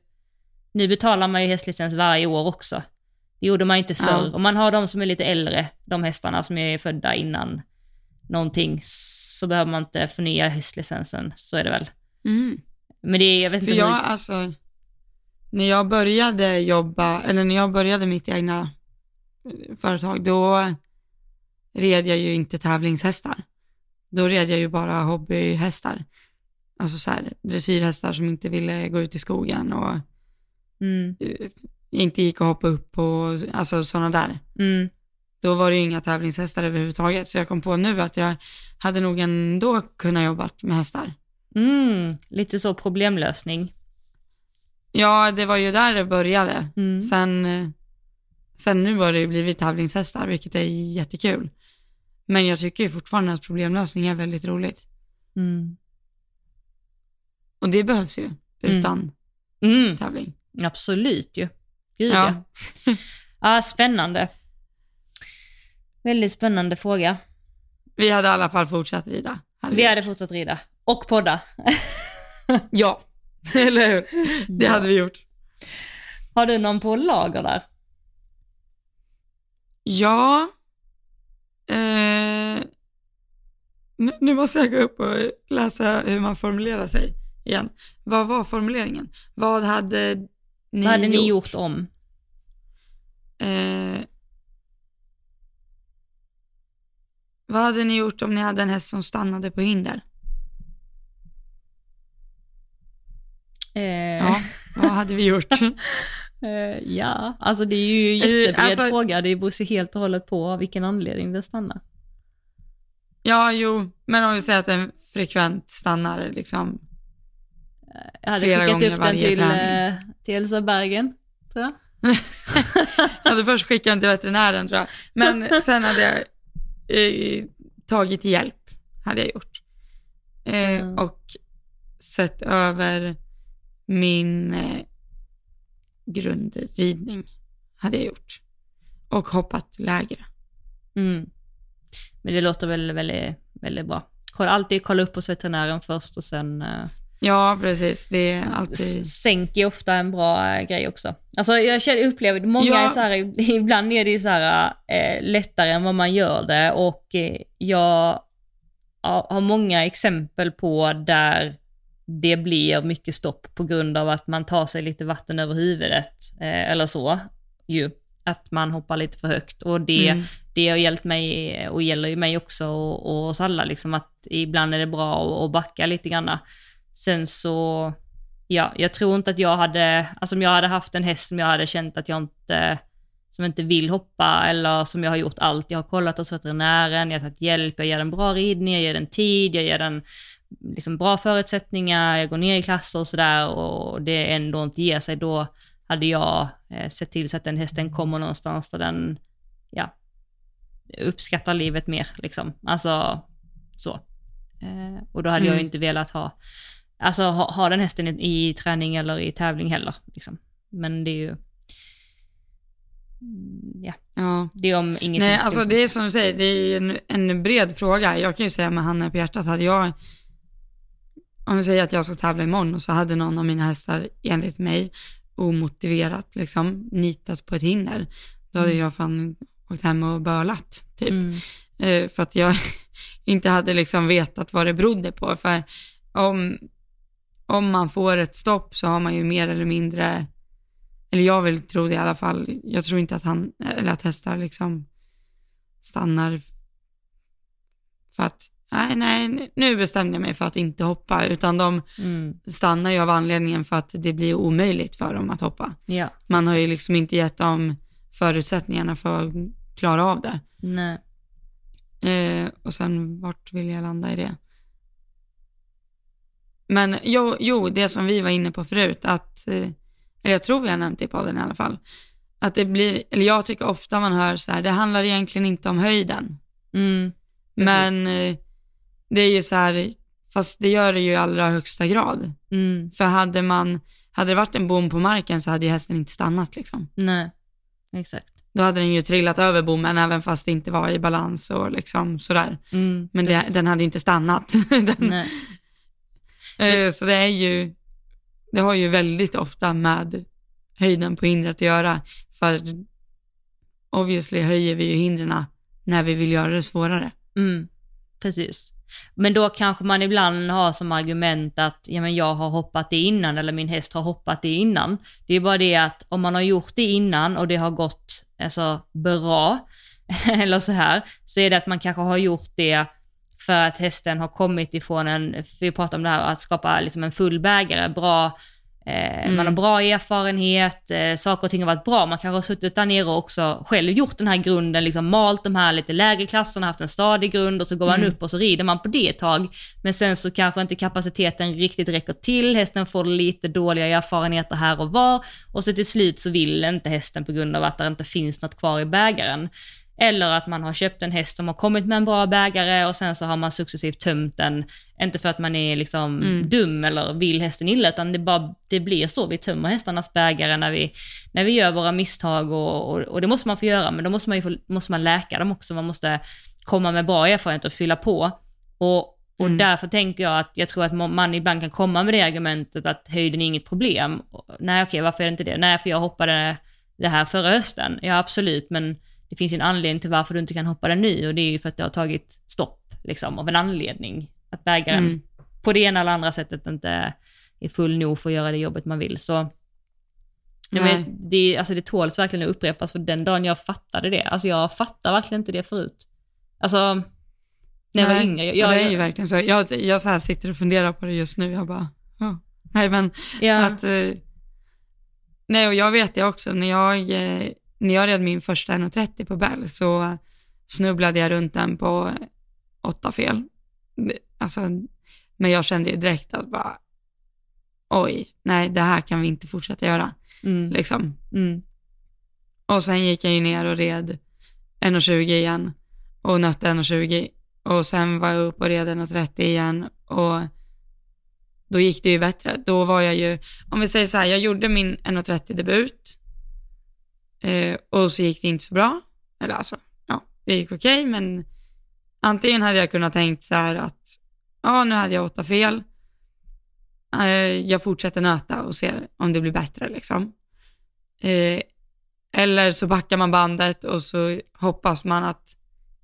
nu betalar man ju hästlicens varje år också. Det gjorde man inte förr. Ja. Om man har de som är lite äldre, de hästarna som är födda innan någonting, så behöver man inte förnya hästlicensen, så är det väl. Mm. Men det är, jag vet För inte jag, hur... alltså, när jag började jobba, eller när jag började mitt egna eh, företag, då red jag ju inte tävlingshästar. Då red jag ju bara hobbyhästar. Alltså så här, dressyrhästar som inte ville gå ut i skogen och Mm, eh, inte gick att hoppa upp på, alltså sådana där. mm, Då var det ju inga tävlingshästar överhuvudtaget, så jag kom på nu att jag hade nog ändå kunnat jobbat med hästar. mm, lite så problemlösning. Ja, det var ju där det började. Mm. Sen, sen nu har det ju blivit tävlingshästar, vilket är jättekul. Men jag tycker ju fortfarande att problemlösning är väldigt roligt. Mm. Och det behövs ju utan Mm, tävling. absolut ju. Gud Ja. ja. spännande. Väldigt spännande fråga. Vi hade i alla fall fortsatt rida. Hade Vi hade fortsatt rida. Och podda. Ja, eller hur? Det Ja. hade vi gjort. Har du någon på lager där? Ja. Eh, nu, nu måste jag gå upp och läsa hur man formulerar sig igen. Vad var formuleringen? Vad hade ni Vad hade gjort? ni gjort om? Eh, vad hade ni gjort om ni hade en häst som stannade på hinder? Eh, Ja, vad hade vi gjort? eh, ja, alltså det är ju en jättebred alltså- fråga. Det beror ju helt och hållet på av vilken anledning det stannar. Ja, jo, men om vi säger att den frekvent stannar liksom. Jag hade Flera skickat upp den till, eh, till Elsa Bergen, tror jag. Jag hade först skickat den till veterinären tror jag, men sen hade jag eh, tagit hjälp, hade jag gjort. Eh, Mm. Och sett över min eh, grundridning, hade jag gjort. Och hoppat lägre. Mm. Men det låter väl väldigt, väldigt bra. Kolla, alltid kolla upp hos veterinären först och sen eh, Ja, precis. Det är alltid... Sänk är ofta en bra eh, grej också. Alltså jag känner, upplever, många Ja. är så här, ibland är det så här eh, lättare än vad man gör det och eh, jag ja, har många exempel på där det blir mycket stopp på grund av att man tar sig lite vatten över huvudet eh, eller så. Ju, att man hoppar lite för högt och det, Mm. det har hjälpt mig och gäller ju mig också och, och oss alla liksom att ibland är det bra att, att backa lite granna. Sen så, ja, jag tror inte att jag hade, alltså om jag hade haft en häst som jag hade känt att jag inte, som inte vill hoppa eller som jag har gjort allt, jag har kollat hos veterinären, jag har tagit hjälp, jag ger den bra ridning, jag ger den tid, jag ger den liksom bra förutsättningar, jag går ner i klasser och sådär och det ändå inte ger sig, då hade jag eh, sett till så att den hästen kommer någonstans där den, ja, uppskattar livet mer liksom. Alltså, så. Eh, och då hade jag ju Mm. inte velat ha, alltså ha, ha den hästen i, i träning eller i tävling heller. Liksom. Men det är ju, Mm, ja, Ja. det är om ingenting Nej, alltså det är som du säger, det är en, en bred fråga. Jag kan ju säga med handen på hjärtat, hade jag, om vi säger att jag ska tävla imorgon och så hade någon av mina hästar enligt mig omotiverat liksom nitat på ett hinder, då hade Mm. jag fan åkt hem och bölat typ. Mm, Eh, för att jag inte hade liksom vetat vad det berodde på. För om, om man får ett stopp så har man ju mer eller mindre, eller jag vill tro det i alla fall, jag tror inte att han, eller att hästar liksom stannar för att, nej, nej, nu bestämde jag mig för att inte hoppa, utan de mm, stannar ju av anledningen för att det blir omöjligt för dem att hoppa. ja, Man har ju liksom inte gett dem förutsättningarna för att klara av det. nej, Eh, och sen vart vill jag landa i det? Men jo, jo, det som vi var inne på förut, att, eh, eller jag tror vi har nämnt det i podden i alla fall, att det blir, eller jag tycker ofta man hör så här, det handlar egentligen inte om höjden, mm, men eh, det är ju så här, fast det gör det ju i allra högsta grad. mm, För hade man, hade det varit en bom på marken så hade ju hästen inte stannat liksom. nej, exakt. Då hade den ju trillat över bommen även fast det inte var i balans och liksom sådär. Mm, Men det, den hade ju inte stannat. den, Nej, Så det är ju, det har ju väldigt ofta med höjden på hindret att göra. För obviously höjer vi ju hindren när vi vill göra det svårare. Mm, precis. Men då kanske man ibland har som argument att ja, men jag har hoppat det innan eller min häst har hoppat det innan. Det är bara det att om man har gjort det innan och det har gått alltså, bra, eller så här, så är det att man kanske har gjort det för att hästen har kommit ifrån en, vi pratar om det här att skapa liksom en full bägare, bra, eh, man har bra erfarenhet, eh, saker och ting har varit bra, man kanske har suttit där nere och också själv gjort den här grunden, liksom malt de här lite lägre klasserna, haft en stadig grund och så går man upp och så rider man på det ett tag, men sen så kanske inte kapaciteten riktigt räcker till, hästen får lite dåliga erfarenheter här och var. Och så till slut så vill inte hästen på grund av att det inte finns något kvar i bägaren. Eller att man har köpt en häst som har kommit med en bra bägare och sen så har man successivt tömt den. Inte för att man är liksom Mm. dum eller vill hästen illa, utan det, bara, det blir så. Vi tömmer hästarnas bägare när vi, när vi gör våra misstag och, och, och det måste man få göra, men då måste man, få, måste man läka dem också. Man måste komma med bra erfarenhet och fylla på. Och, och Mm. därför tänker jag att jag tror att man ibland kan komma med det argumentet att höjden är inget problem. Nej okej, varför är det inte det? Nej, för jag hoppade det här förra hösten. Ja absolut, men det finns ju en anledning till varför du inte kan hoppa den nu och det är ju för att det har tagit stopp liksom, av en anledning. Att bägaren Mm. på det ena eller andra sättet inte är full nog för att göra det jobbet man vill. Så vet, det, alltså det tåls verkligen att upprepas för den dagen jag fattade det, alltså jag fattar verkligen inte det förut. Alltså, när jag var Nej, yngre. Jag, jag, det är ju verkligen så. Jag, jag så här sitter och funderar på det just nu. Jag bara, ja. Nej men ja, att, eh, nej och jag vet det också. När jag, eh, när jag red min första 1.30 på Bell så snubblade jag runt den på åtta fel. Alltså, men jag kände ju direkt att bara, oj, nej det här kan vi inte fortsätta göra. mm, Liksom. mm, Och sen gick jag ju ner och red 1,20 igen och nötte 1,20 och sen var jag upp och red 1,30 igen och då gick det ju bättre. Då var jag ju, om vi säger så här, jag gjorde min 1,30 debut eh, och så gick det inte så bra. Eller alltså, ja, det gick okej, men antingen hade jag kunnat tänkt så här att, ja, nu hade jag åtta fel. Eh, jag fortsätter nöta och ser om det blir bättre liksom. Eh, eller så backar man bandet och så hoppas man att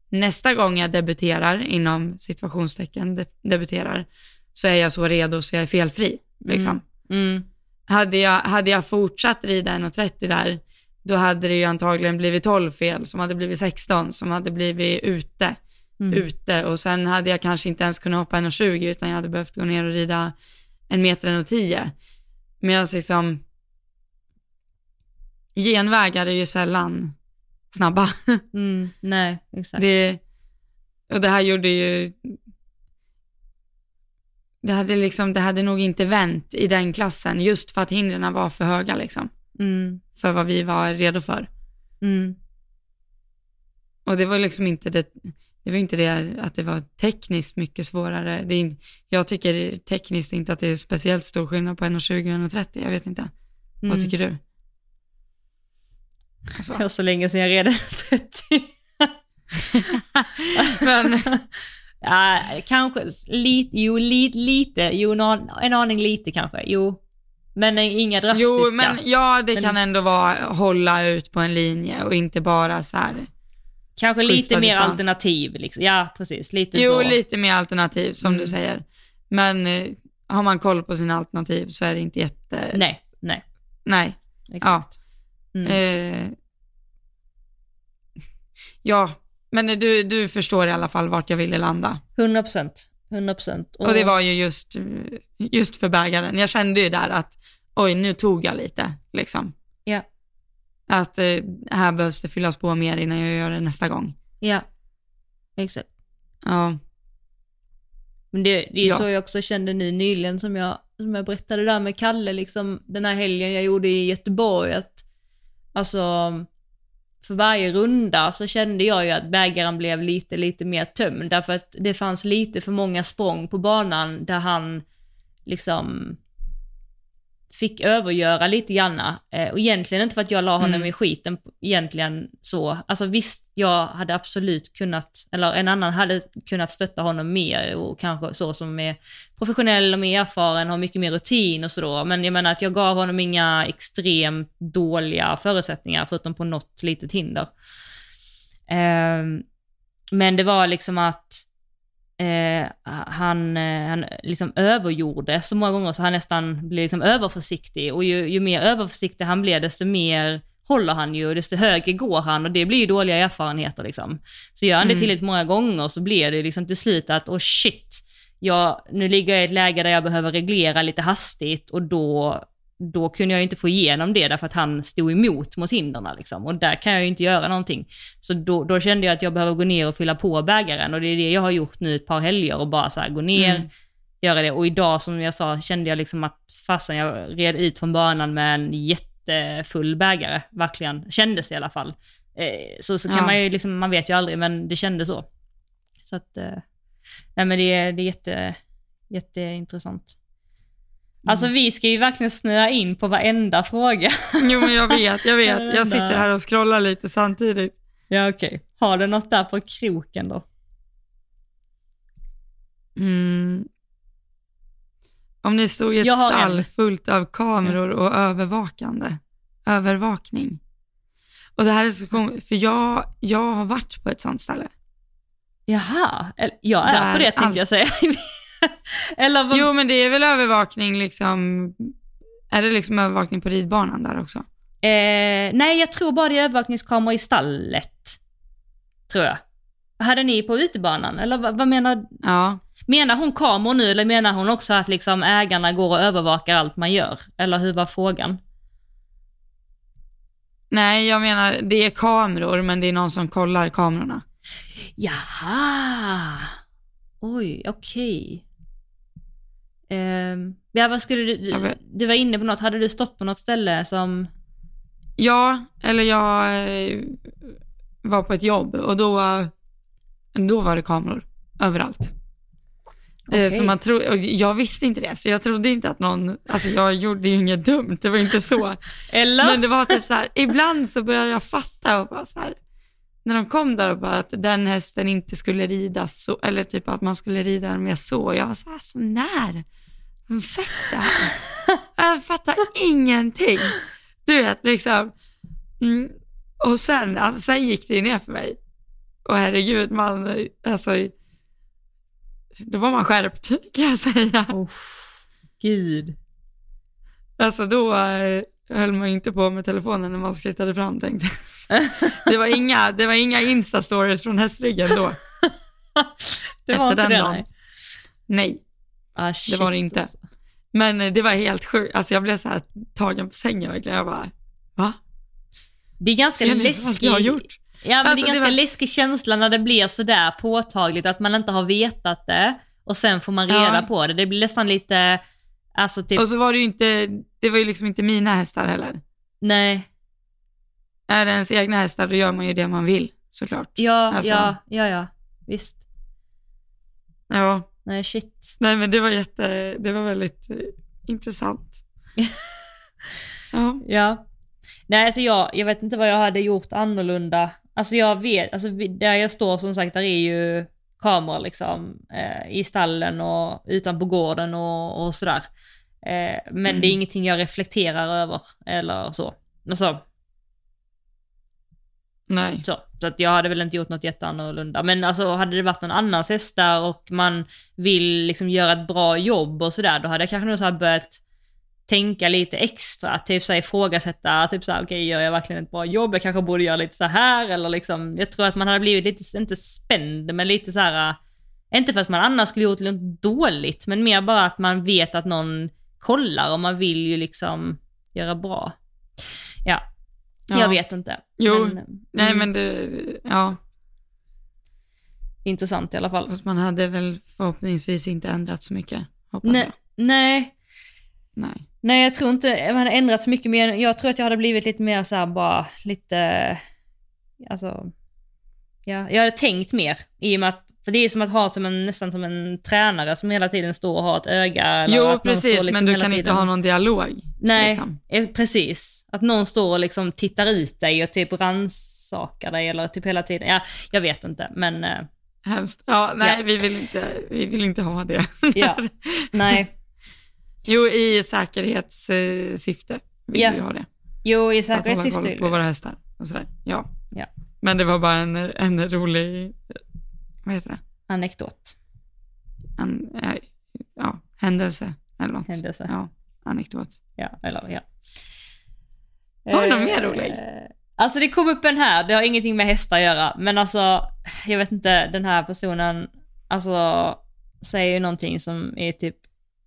nästa gång jag debuterar, inom situationstecken de- debuterar, så är jag så redo så jag är felfri. Liksom. mm, Hade, jag, hade jag fortsatt rida 1,30 där, då hade det ju antagligen blivit 12 fel, som hade blivit 16, som hade blivit ute, mm, ute och sen hade jag kanske inte ens kunnat hoppa 1,20 utan jag hade behövt gå ner och rida en meter 1,10. Medan liksom genvägar är ju sällan snabba. mm, nej, exakt. Det, och det här gjorde ju, det hade liksom, det hade nog inte vänt i den klassen just för att hindren var för höga liksom, Mm, för vad vi var redo för. mm, Och det var liksom inte det, det var inte det att det var tekniskt mycket svårare. Det är, jag tycker tekniskt inte att det är speciellt stor skillnad på 1,20 och 1,30, jag vet inte. Vad mm. tycker du? Alltså, Det var så länge sedan jag red 30. men, ja, kanske lite, jo lite, lite, jo en aning lite kanske, jo. Men inga drastiska. jo, men ja, det Men- kan ändå vara hålla ut på en linje och inte bara så här. kanske lite mer distans. alternativ liksom. Ja, precis. Lite Jo, så. lite mer alternativ som Mm. du säger. Men eh, har man koll på sina alternativ så är det inte jätte... Nej, nej. Nej. Exakt. Mm. Eh, ja, men du, du förstår i alla fall vart jag ville landa. 100 procent. 100 procent. Och det var ju just, just för bägaren. Jag kände ju där att oj, nu tog jag lite liksom. Ja, Att eh, här behövs det fyllas på mer innan jag gör det nästa gång. ja. Exakt. Ja, Men det, det är Ja. så jag också kände nu nyligen som jag, som jag berättade där med Kalle, liksom den här helgen jag gjorde i Göteborg, att alltså för varje runda så kände jag ju att bägaren blev lite, lite mer tömd, därför att det fanns lite för många språng på banan där han liksom fick övergöra lite granna. Eh, och egentligen inte för att jag la honom Mm. i skiten, egentligen så. Alltså visst, jag hade absolut kunnat, eller en annan hade kunnat stötta honom mer och kanske så som är professionell och mer erfaren, har mycket mer rutin och så Men jag menar att jag gav honom inga extremt dåliga förutsättningar förutom på något litet hinder. Ehm, men det var liksom att eh, han, eh, han liksom övergjorde så många gånger så han nästan blev liksom överförsiktig och ju, ju mer överförsiktig han blev desto mer håller han ju desto högre går han och det blir ju dåliga erfarenheter liksom. Så gör han det Mm. tillräckligt många gånger så blir det liksom till slut att oh shit, jag, nu ligger jag i ett läge där jag behöver reglera lite hastigt och då, då kunde jag inte få igenom det därför att han stod emot mot hindren liksom. Och där kan jag ju inte göra någonting. Så då, då kände jag att jag behöver gå ner och fylla på bägaren och det är det jag har gjort nu ett par helger och bara så här gå ner, Mm. göra det. Och idag som jag sa kände jag liksom att fasen jag red ut från banan med en jättefull bägare, verkligen. Kändes i alla fall. Eh, så så kan Ja. man ju liksom, man vet ju aldrig, men det kändes så. Så att, eh, nej men det är, det är jätte, jätteintressant. Alltså vi ska ju verkligen snöa in på varenda fråga. Jo men jag vet, jag vet. Jag sitter här och scrollar lite samtidigt. Ja okej. Har du något där på kroken då? Mm. Om ni stod i ett stall en. fullt av kameror och övervakande, övervakning. Och det här är så kom- för jag, jag har varit på ett sånt ställe. Jaha, jag är Där på det tänkte allt- jag säga. eller vad? Jo men det är väl övervakning liksom, är det liksom övervakning på ridbanan där också? Eh, nej, jag tror bara det är övervakningskameror i stallet. Tror jag. Hade ni på utebanan? Eller vad, vad menar, Ja. menar hon kameror nu eller menar hon också att liksom ägarna går och övervakar allt man gör? Eller hur var frågan? Nej jag menar, det är kameror men det är någon som kollar kamerorna. Jaha! Oj, okej. Ehm, ja, vad skulle du... Du, du var inne på något, hade du stått på något ställe som... Ja, eller jag eh, var på ett jobb och då, eh, då var det kameror överallt. Eh, Okej. Så man och jag visste inte det, så jag trodde inte att någon, alltså jag gjorde ju inget dumt, det var inte så. Eller? Men det var typ så här, ibland så började jag fatta och bara så här, när de kom där och bara att den hästen inte skulle ridas så, eller typ att man skulle rida den med så, jag var så här, så när? Har de sett det här? Jag fattar ingenting. Du vet, liksom. Mm. Och sen, alltså, sen gick det ju ner för mig. Och herregud, man, alltså, då var man skärpt kan jag säga. Oh, gud. Alltså då eh, höll man inte på med telefonen när man skrittade fram tänkte. Det var inga, det var inga instastories från hästryggen då. Det var Efter inte den det, dagen. nej. Nej, Ah, det var det inte. alltså. Men eh, det var helt sjukt. Alltså jag blev så här tagen på sängen verkligen. Jag bara, va? Det är ganska läskigt. allt jag har gjort? Ja, men Alltså, det är det ganska var- läskig känsla när det blir sådär påtagligt att man inte har vetat det och sen får man reda Ja. på det. Det blir nästan lite, alltså typ, Och så var det ju inte, det var ju liksom inte mina hästar heller. nej, Är det ens egna hästar då gör man ju det man vill såklart. ja, Alltså. ja, ja, ja, visst. Ja, Nej, shit. nej men det var jätte, det var väldigt eh, intressant. ja. Ja. Nej, alltså jag, jag vet inte vad jag hade gjort annorlunda. Alltså jag vet, alltså där jag står som sagt, där är ju kameror liksom eh, i stallen och utanpå gården och, och sådär. Eh, men Mm. det är ingenting jag reflekterar över eller så. Alltså, Nej. så. Så att jag hade väl inte gjort något jätteannorlunda. Men alltså hade det varit någon annans hästar och man vill liksom göra ett bra jobb och sådär, då hade jag kanske nog så här börjat tänka lite extra, typ så här ifrågasätta, typ så här, okej gör jag verkligen ett bra jobb? Jag kanske borde göra lite så här eller liksom, jag tror att man hade blivit lite, inte spänd, men lite så här, inte för att man annars skulle gjort något dåligt, men mer bara att man vet att någon kollar och man vill ju liksom göra bra. Ja, Ja. jag vet inte. Jo, Men, Nej mm, men det, ja. Intressant i alla fall. Fast man hade väl förhoppningsvis inte ändrat så mycket, hoppas Nej, jag. nej, Nej. nej, jag tror inte man har ändrat så mycket mer. Jag tror att jag hade blivit lite mer så här bara lite, alltså, ja, jag hade tänkt mer i och med att, för det är som att ha som en, nästan som en tränare som hela tiden står och har ett öga. eller Jo, precis, står liksom men du kan inte tiden- ha någon dialog. Nej, Liksom. eh, precis. Att någon står och liksom tittar ut dig och typ rannsakar dig eller typ hela tiden. Ja, jag vet inte, men eh, Hemskt. Ja, nej, Ja. Vi, vill inte, vi vill inte ha det. ja, nej. Jo, i säkerhetssyfte vill Ja. vi ha det. Jo, i Att hålla säkerhetssyfte. koll på våra hästar och sådär. Ja. Ja. Men det var bara en, en rolig, vad heter det? Anekdot, En, eh, ja, händelse eller något. händelse. Ja, anekdot. Ja, eller ja. Har vi någon Eh, mer rolig? Alltså det kom upp en här, det har ingenting med hästar att göra, men alltså jag vet inte, den här personen alltså säger ju någonting som är typ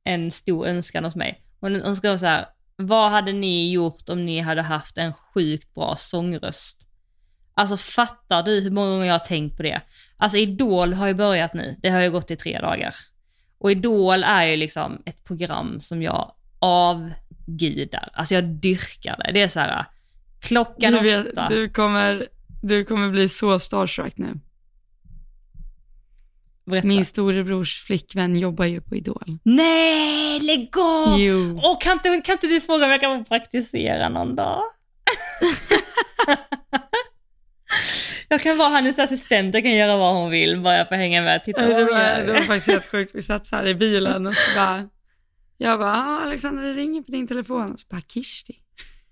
en stor önskan hos mig. Hon, hon vara så här, vad hade ni gjort om ni hade haft en sjukt bra sångröst? Alltså fattar du hur många gånger jag har tänkt på det? Alltså Idol har ju börjat nu, det har ju gått i tre dagar. Och Idol är ju liksom ett program som jag avgudar, alltså jag dyrkar det. Det är så här, klockan Du, vet, åtta. du kommer Du kommer bli så starstruck nu. Berätta. Min storebrors flickvän jobbar ju på Idol. Nej, lägg av! Jo. Åh, kan, inte, kan inte du fråga om jag kan få praktisera någon dag? jag kan vara hennes assistent, jag kan göra vad hon vill, bara jag får hänga med och titta Det var, det var faktiskt helt sjukt. Vi satt så här i bilen och så bara, jag bara, ah, Alexandra det ringer på din telefon. Och så bara, Kirsti.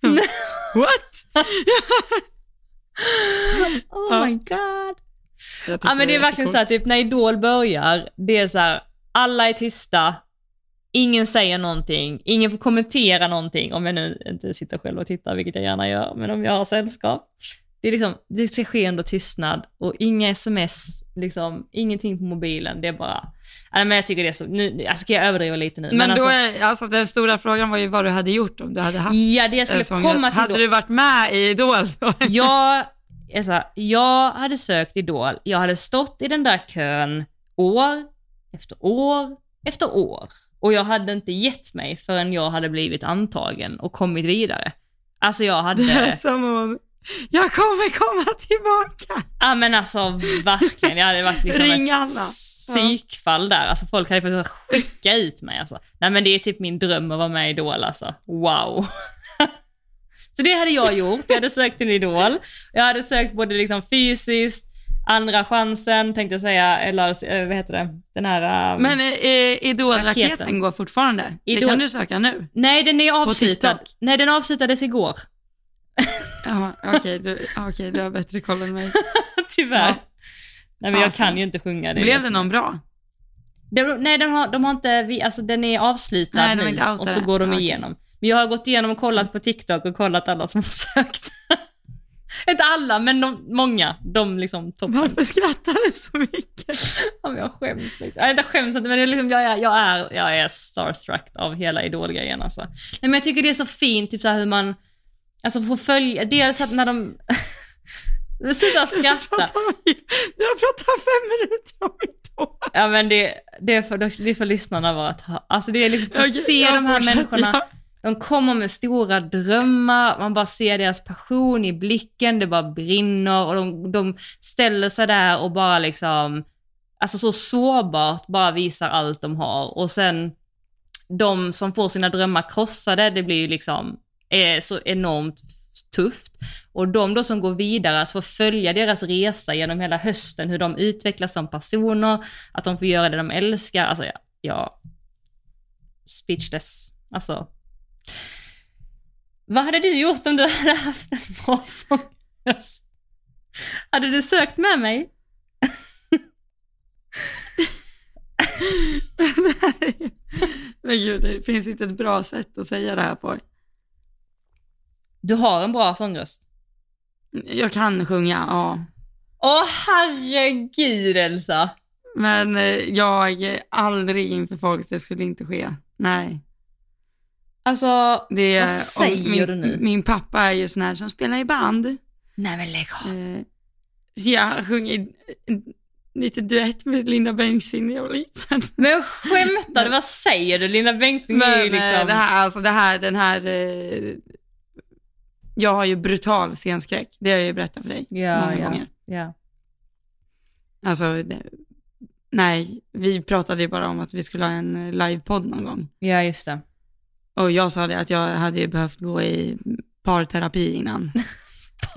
What? Oh Ja. my god. Ja men det är verkligen så här, typ när Idol börjar, det är så här, alla är tysta, ingen säger någonting, ingen får kommentera någonting om jag nu inte sitter själv och tittar, vilket jag gärna gör, men om jag har sällskap. Det är liksom, det ska ske under tystnad och inga sms, liksom ingenting på mobilen, det är bara, nej men jag tycker det är så, nu, alltså ska jag överdriva lite nu? Men, då alltså, är, alltså den stora frågan var ju vad du hade gjort om du hade haft ja det jag skulle sångröst. komma till Hade då, du varit med i Idol då? jag, är så här, jag hade sökt Idol, jag hade stått i den där kön år efter år efter år och jag hade inte gett mig förrän jag hade blivit antagen och kommit vidare. Alltså jag Det är hade, som hon, jag kommer komma tillbaka. ja men alltså verkligen, jag hade varit liksom Ring ett Anna. psykfall där. Alltså folk hade fått skicka ut mig alltså. Nej men det är typ min dröm att vara med i Idol alltså. Wow. Så det hade jag gjort. Jag hade sökt till Idol. Jag hade sökt både liksom fysiskt, andra chansen tänkte jag säga, eller eh, vad heter det, den här... um, Men eh, Idol-raketen Raketen. går fortfarande. Det Idol- kan du söka nu. Nej, den är avslutad. Nej, den avslutades igår. Ja, Okej, du, okej, du har bättre koll än mig. Tyvärr. Ja. Nej men jag kan ju inte sjunga. Det är Blev det någon bra? De, nej, de har, de har inte, vi, alltså den är avslutad Nej, nu inte outat och så går de igenom. Men jag har gått igenom och kollat på TikTok och kollat alla som har sökt. inte alla, men de, många. De liksom toppen. Varför skrattar du så mycket? Ja, men jag skäms lite. Jag skäms inte, men det är liksom, jag, är, jag, är, jag är starstruck av hela Idol-grejen alltså. Nej, men jag tycker det är så fint, typ så hur man, alltså får följa, dels att när de, sluta skratta. Du har pratat fem minuter om Idol. Ja men det, det, är för, det är för lyssnarna bara att ha, alltså det är liksom för att Okej, se jag de här människorna, ja. de kommer med stora drömmar, man bara ser deras passion i blicken, det bara brinner och de, de ställer sig där och bara liksom, alltså så sårbart bara visar allt de har och sen de som får sina drömmar krossade, det blir ju liksom är så enormt tufft. Och de då som går vidare, att få följa deras resa genom hela hösten, hur de utvecklas som personer, att de får göra det de älskar. Alltså, jag, Ja, speechless. Alltså. Vad hade du gjort om du hade haft en bra helst? Hade du sökt med mig? Men gud, det finns inte ett bra sätt att säga det här på. Du har en bra sångröst. Jag kan sjunga, ja. Åh herregud Elsa! Men eh, jag, aldrig inför folk, det skulle inte ske. Nej. Alltså, Det, Vad säger min, du nu? Min pappa är ju sån här som spelar i band. nej men lägg av. Eh, så jag sjunger eh, lite duett med Linda Bengtzing när jag var liten. Men skämtar du? Vad säger du? Linda Bengtzing är ju liksom... det här, alltså det här, den här, eh, jag har ju brutal scenskräck. Det har jag ju berättat för dig Ja, många ja, gånger. ja. Alltså, det, nej, vi pratade ju bara om att vi skulle ha en eh, livepodd någon gång. Ja, just det. Och jag sa det att jag hade ju behövt gå i parterapi innan.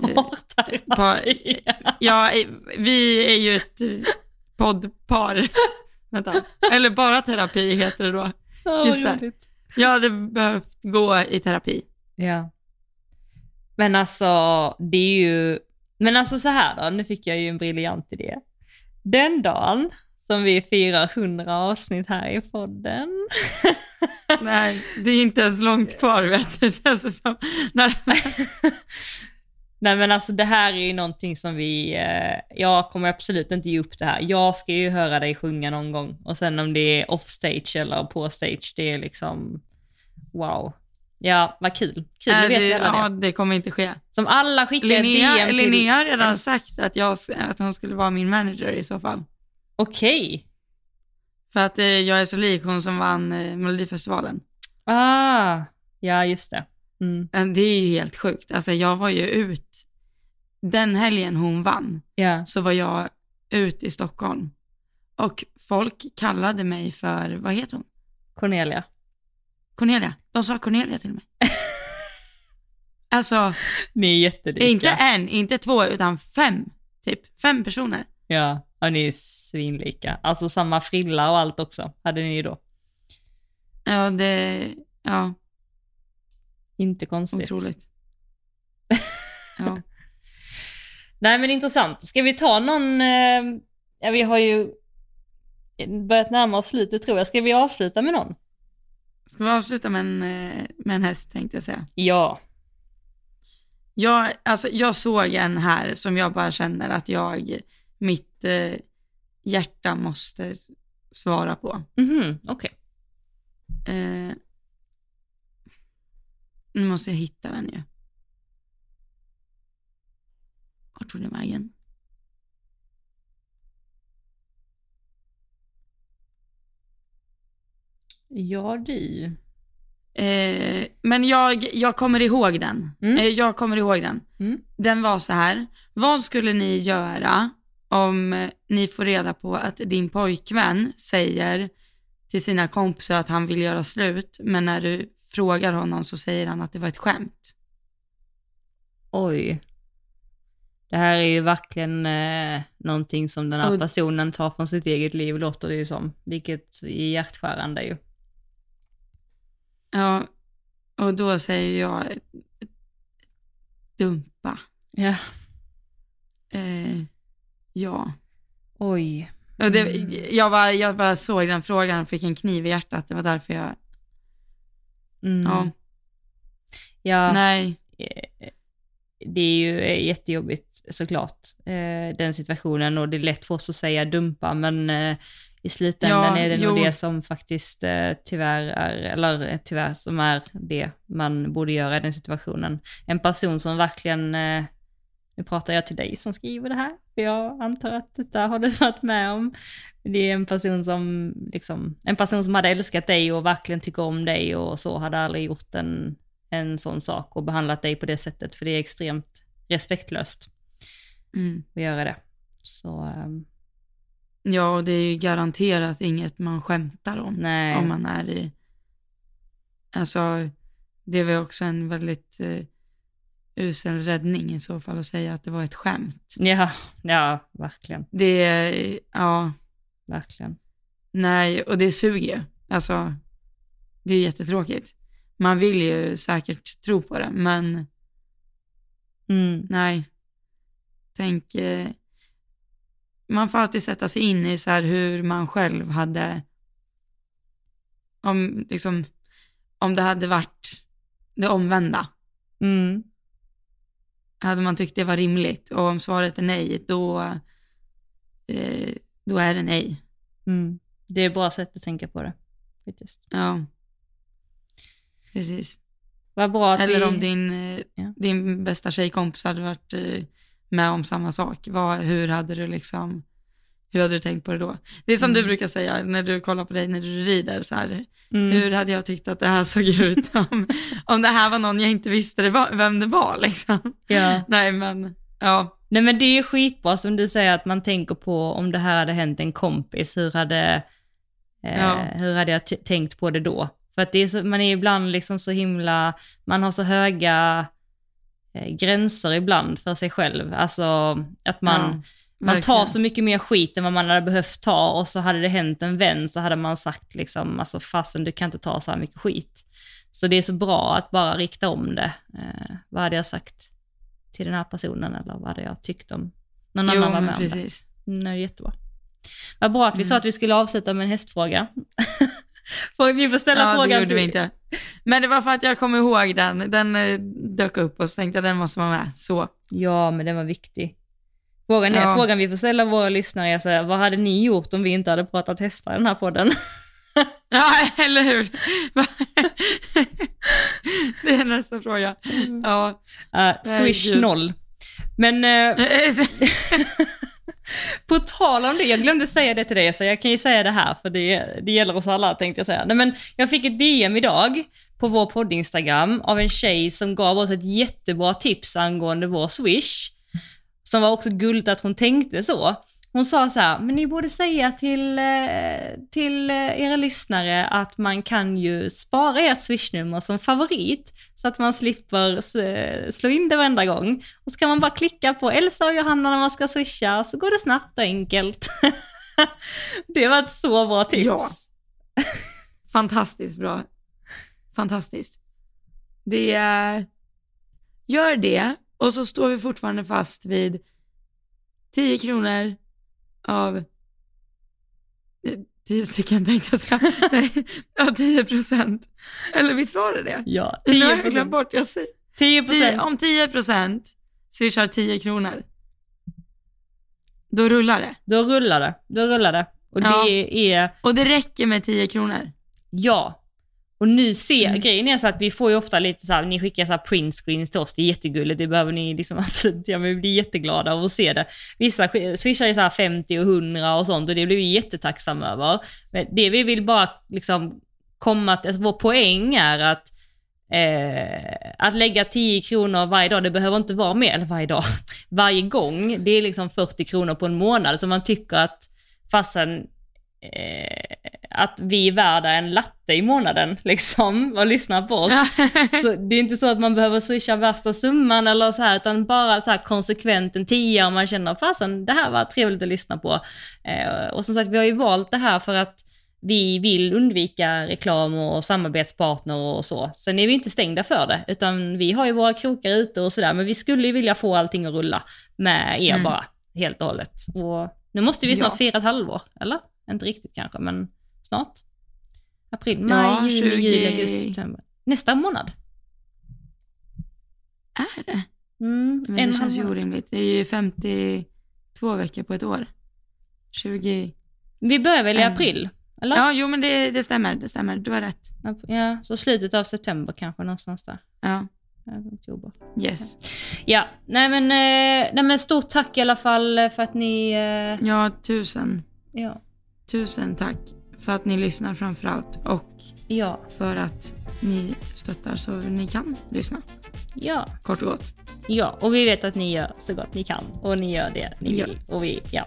Parterapi. Ja, eh, vi är ju ett eh, poddpar. Vänta, eller bara terapi heter det då. Ja, Just det. Jag hade behövt gå i terapi. Ja. Men alltså, det är ju... Men alltså så här då, nu fick jag ju en briljant idé. Den dagen som vi firar 100 avsnitt här i podden. Nej, det är inte ens långt kvar vet du, känns det som. När, Nej men alltså det här är ju någonting som vi, eh, jag kommer absolut inte ge upp det här. Jag ska ju höra dig sjunga någon gång och sen om det är off stage eller på stage, det är liksom wow. Ja, vad kul. Kul, äh, det vet det, alla ja, det. det kommer inte ske. Som alla skickar Linnea, DM till... Linnea har redan sagt att, jag, att hon skulle vara min manager i så fall. Okej. För att eh, jag är så lik hon som vann eh, Melodifestivalen. Ah, ja just det. Mm. Det är ju helt sjukt. Alltså jag var ju ut den helgen hon vann Ja. så var jag ute i Stockholm och folk kallade mig för, vad heter hon? Cornelia. Cornelia. De sa Cornelia till mig. alltså, Ni är jättelika. inte en, inte två, utan fem, typ. Fem personer. Ja, och ni är svinlika. Alltså samma frilla och allt också, hade ni ju då. Ja, det, ja, Inte konstigt. otroligt. Ja. Nej men intressant. Ska vi ta någon, eh, ja vi har ju börjat närma oss slutet tror jag. Ska vi avsluta med någon? Ska vi avsluta med en, eh, med en häst tänkte jag säga. Ja. Jag, alltså, jag såg en här som jag bara känner att jag, mitt eh, hjärta måste svara på. Mhm, okej. Eh, nu måste jag hitta den ju. Vart tog den vägen? Ja du. Eh, men jag, jag kommer ihåg den. Mm. Eh, jag kommer ihåg den. Mm. Den var så här. Vad skulle ni göra om ni får reda på att din pojkvän säger till sina kompisar att han vill göra slut, men när du frågar honom så säger han att det var ett skämt. Oj. Det här är ju verkligen eh, någonting som den här personen tar från sitt eget liv, låter det ju som. Vilket är hjärtskärande ju. Ja, och då säger jag dumpa. Ja. Eh, ja. Oj. Och det, Mm. jag, bara, jag bara såg den frågan och fick en kniv i hjärtat. Det var därför jag, Mm. ja, Ja. nej. eh, det är ju eh, jättejobbigt såklart, eh, den situationen och det är lätt för oss att säga dumpa, men i slutändan Ja, är det nog det som faktiskt eh, tyvärr är, eller eh, tyvärr som är det man borde göra i den situationen. En person som verkligen, eh, nu pratar jag till dig som skriver det här, för jag antar att detta har du varit med om. Det är en person som, liksom, en person som hade älskat dig och verkligen tycker om dig och så hade aldrig gjort en, en sån sak och behandlat dig på det sättet, för det är extremt respektlöst Mm. att göra det. Så ehm, Ja, och det är ju garanterat inget man skämtar om. nej, Om man är i, alltså, det var också en väldigt eh, usel räddning i så fall att säga att det var ett skämt. ja, ja, verkligen, Det, är, ja, verkligen. nej, och det suger ju. Alltså, det är jättetråkigt. Man vill ju säkert tro på det, men Mm, nej. Tänk, eh, man får alltid sätta sig in i så här hur man själv hade, om liksom, om det hade varit det omvända. mm, Hade man tyckt det var rimligt och om svaret är nej, då, eh, då är det nej. mm. Det är ett bra sätt att tänka på det, faktiskt. Ja, precis. Vad bra att Eller vi... om din, eh, Ja. din bästa tjejkompis hade varit eh, med om samma sak. Vad, hur hade du liksom, hur hade du tänkt på det då? Det är som du Mm. brukar säga när du kollar på dig när du rider så här. Mm. Hur hade jag tyckt att det här såg ut om, om det här var någon jag inte visste det var, vem det var liksom. Ja. Nej men, ja. Nej men det är skitbra som du säger att man tänker på om det här hade hänt en kompis, hur hade, eh, Ja. hur hade jag tänkt på det då? För att det är så, man är ibland liksom så himla, man har så höga gränser ibland för sig själv. Alltså att man, ja, man tar så mycket mer skit än vad man hade behövt ta och så hade det hänt en vän så hade man sagt liksom, alltså fasen du kan inte ta så här mycket skit. Så det är så bra att bara rikta om det. Eh, vad hade jag sagt till den här personen eller vad hade jag tyckt om någon Jo annan var med om det? precis. Mm, det är jättebra. Vad bra att vi Mm. sa att vi skulle avsluta med en hästfråga. Vi får ställa Ja det frågan gjorde till... vi inte. Men det var för att jag kom ihåg den, den eh, dök upp och så tänkte jag den måste vara med. Så. Ja, men den var viktig. Frågan, är, Ja. frågan vi får ställa våra lyssnare är så här, vad hade ni gjort om vi inte hade pratat hästar i den här podden? Ja, eller hur? det är nästa fråga. Ja. Uh, swish noll. Men eh, på tal om det, jag glömde säga det till dig, så jag kan ju säga det här, för det, det gäller oss alla tänkte jag säga. Nej, men jag fick ett DM idag på vår podd-instagram av en tjej som gav oss ett jättebra tips angående vår swish. som var också gulligt att hon tänkte så. Hon sa så här, men ni borde säga till, eh, till eh, era lyssnare att man kan ju spara ert swishnummer som favorit så att man slipper slå in det varenda gång. Och så kan man bara klicka på Elsa och Johanna när man ska swisha så går det snabbt och enkelt. det var ett så bra tips. Ja. Fantastiskt bra. Fantastiskt. Det är, gör det och så står vi fortfarande fast vid 10 kronor av eh, 10 stycken tänkte jag säga. Nej, ja 10 procent. Eller visst var det det? Ja, Nu 10 har jag glömt bort, jag säger. 10 10, om 10 procent swishar 10 kronor, då rullar det. Då rullar det. Då rullar det. Och Ja. det är, Och det räcker med 10 kronor. ja. Och nu ser, Mm. grejen är så att vi får ju ofta lite så här, ni skickar så här print screens till oss, det är jättegulligt, det behöver ni liksom absolut, ja men vi blir jätteglada av att se det. Vissa swishar ju så här 50 och 100 och sånt och det blir vi jättetacksamma över. Men det vi vill bara liksom komma till, alltså vår poäng är att Eh, att lägga 10 kronor varje dag, det behöver inte vara mer, eller varje dag, varje gång. Det är liksom 40 kronor på en månad. Så man tycker att fastän eh, att vi är värda en latte i månaden liksom och lyssnar på oss. Så det är inte så att man behöver swisha värsta summan eller så här, utan bara så här konsekvent en tia om man känner fasen det här var trevligt att lyssna på. Eh, och som sagt, vi har ju valt det här för att vi vill undvika reklam och samarbetspartner och så. Sen är vi inte stängda för det, utan vi har ju våra krokar ute och sådär, men vi skulle ju vilja få allting att rulla med er Mm. bara, helt och hållet. Och nu måste vi snart Ja. fira ett halvår, eller? Inte riktigt kanske, men snart. April, Ja, maj, juni, 20 juli, augusti, september. Nästa månad. Är det? Mm, Men en det känns ju orimligt. Det är ju 52 veckor på ett år. 20. Vi börjar väl i En. april? Eller? Ja, jo men det, det stämmer, det stämmer. Du har rätt. Ja, så slutet av september kanske någonstans där. Ja, Ja, Oktober. yes. Ja, nej men, eh, nej men stort tack i alla fall för att ni... Eh, Ja, tusen, ja, tusen tack för att ni lyssnar framför allt och ja, för att ni stöttar så ni kan lyssna. ja, Kort och gott. ja. Och vi vet att ni gör så gott ni kan och ni gör det ni Ja. vill. Och vi, ja.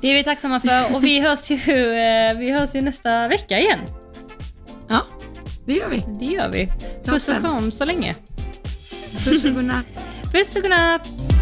Det är vi tacksamma för och vi hörs ju, eh, vi hörs ju nästa vecka igen. Ja, det gör vi. Det gör vi. Puss och kram så länge. Puss och godnatt. Puss och godnatt!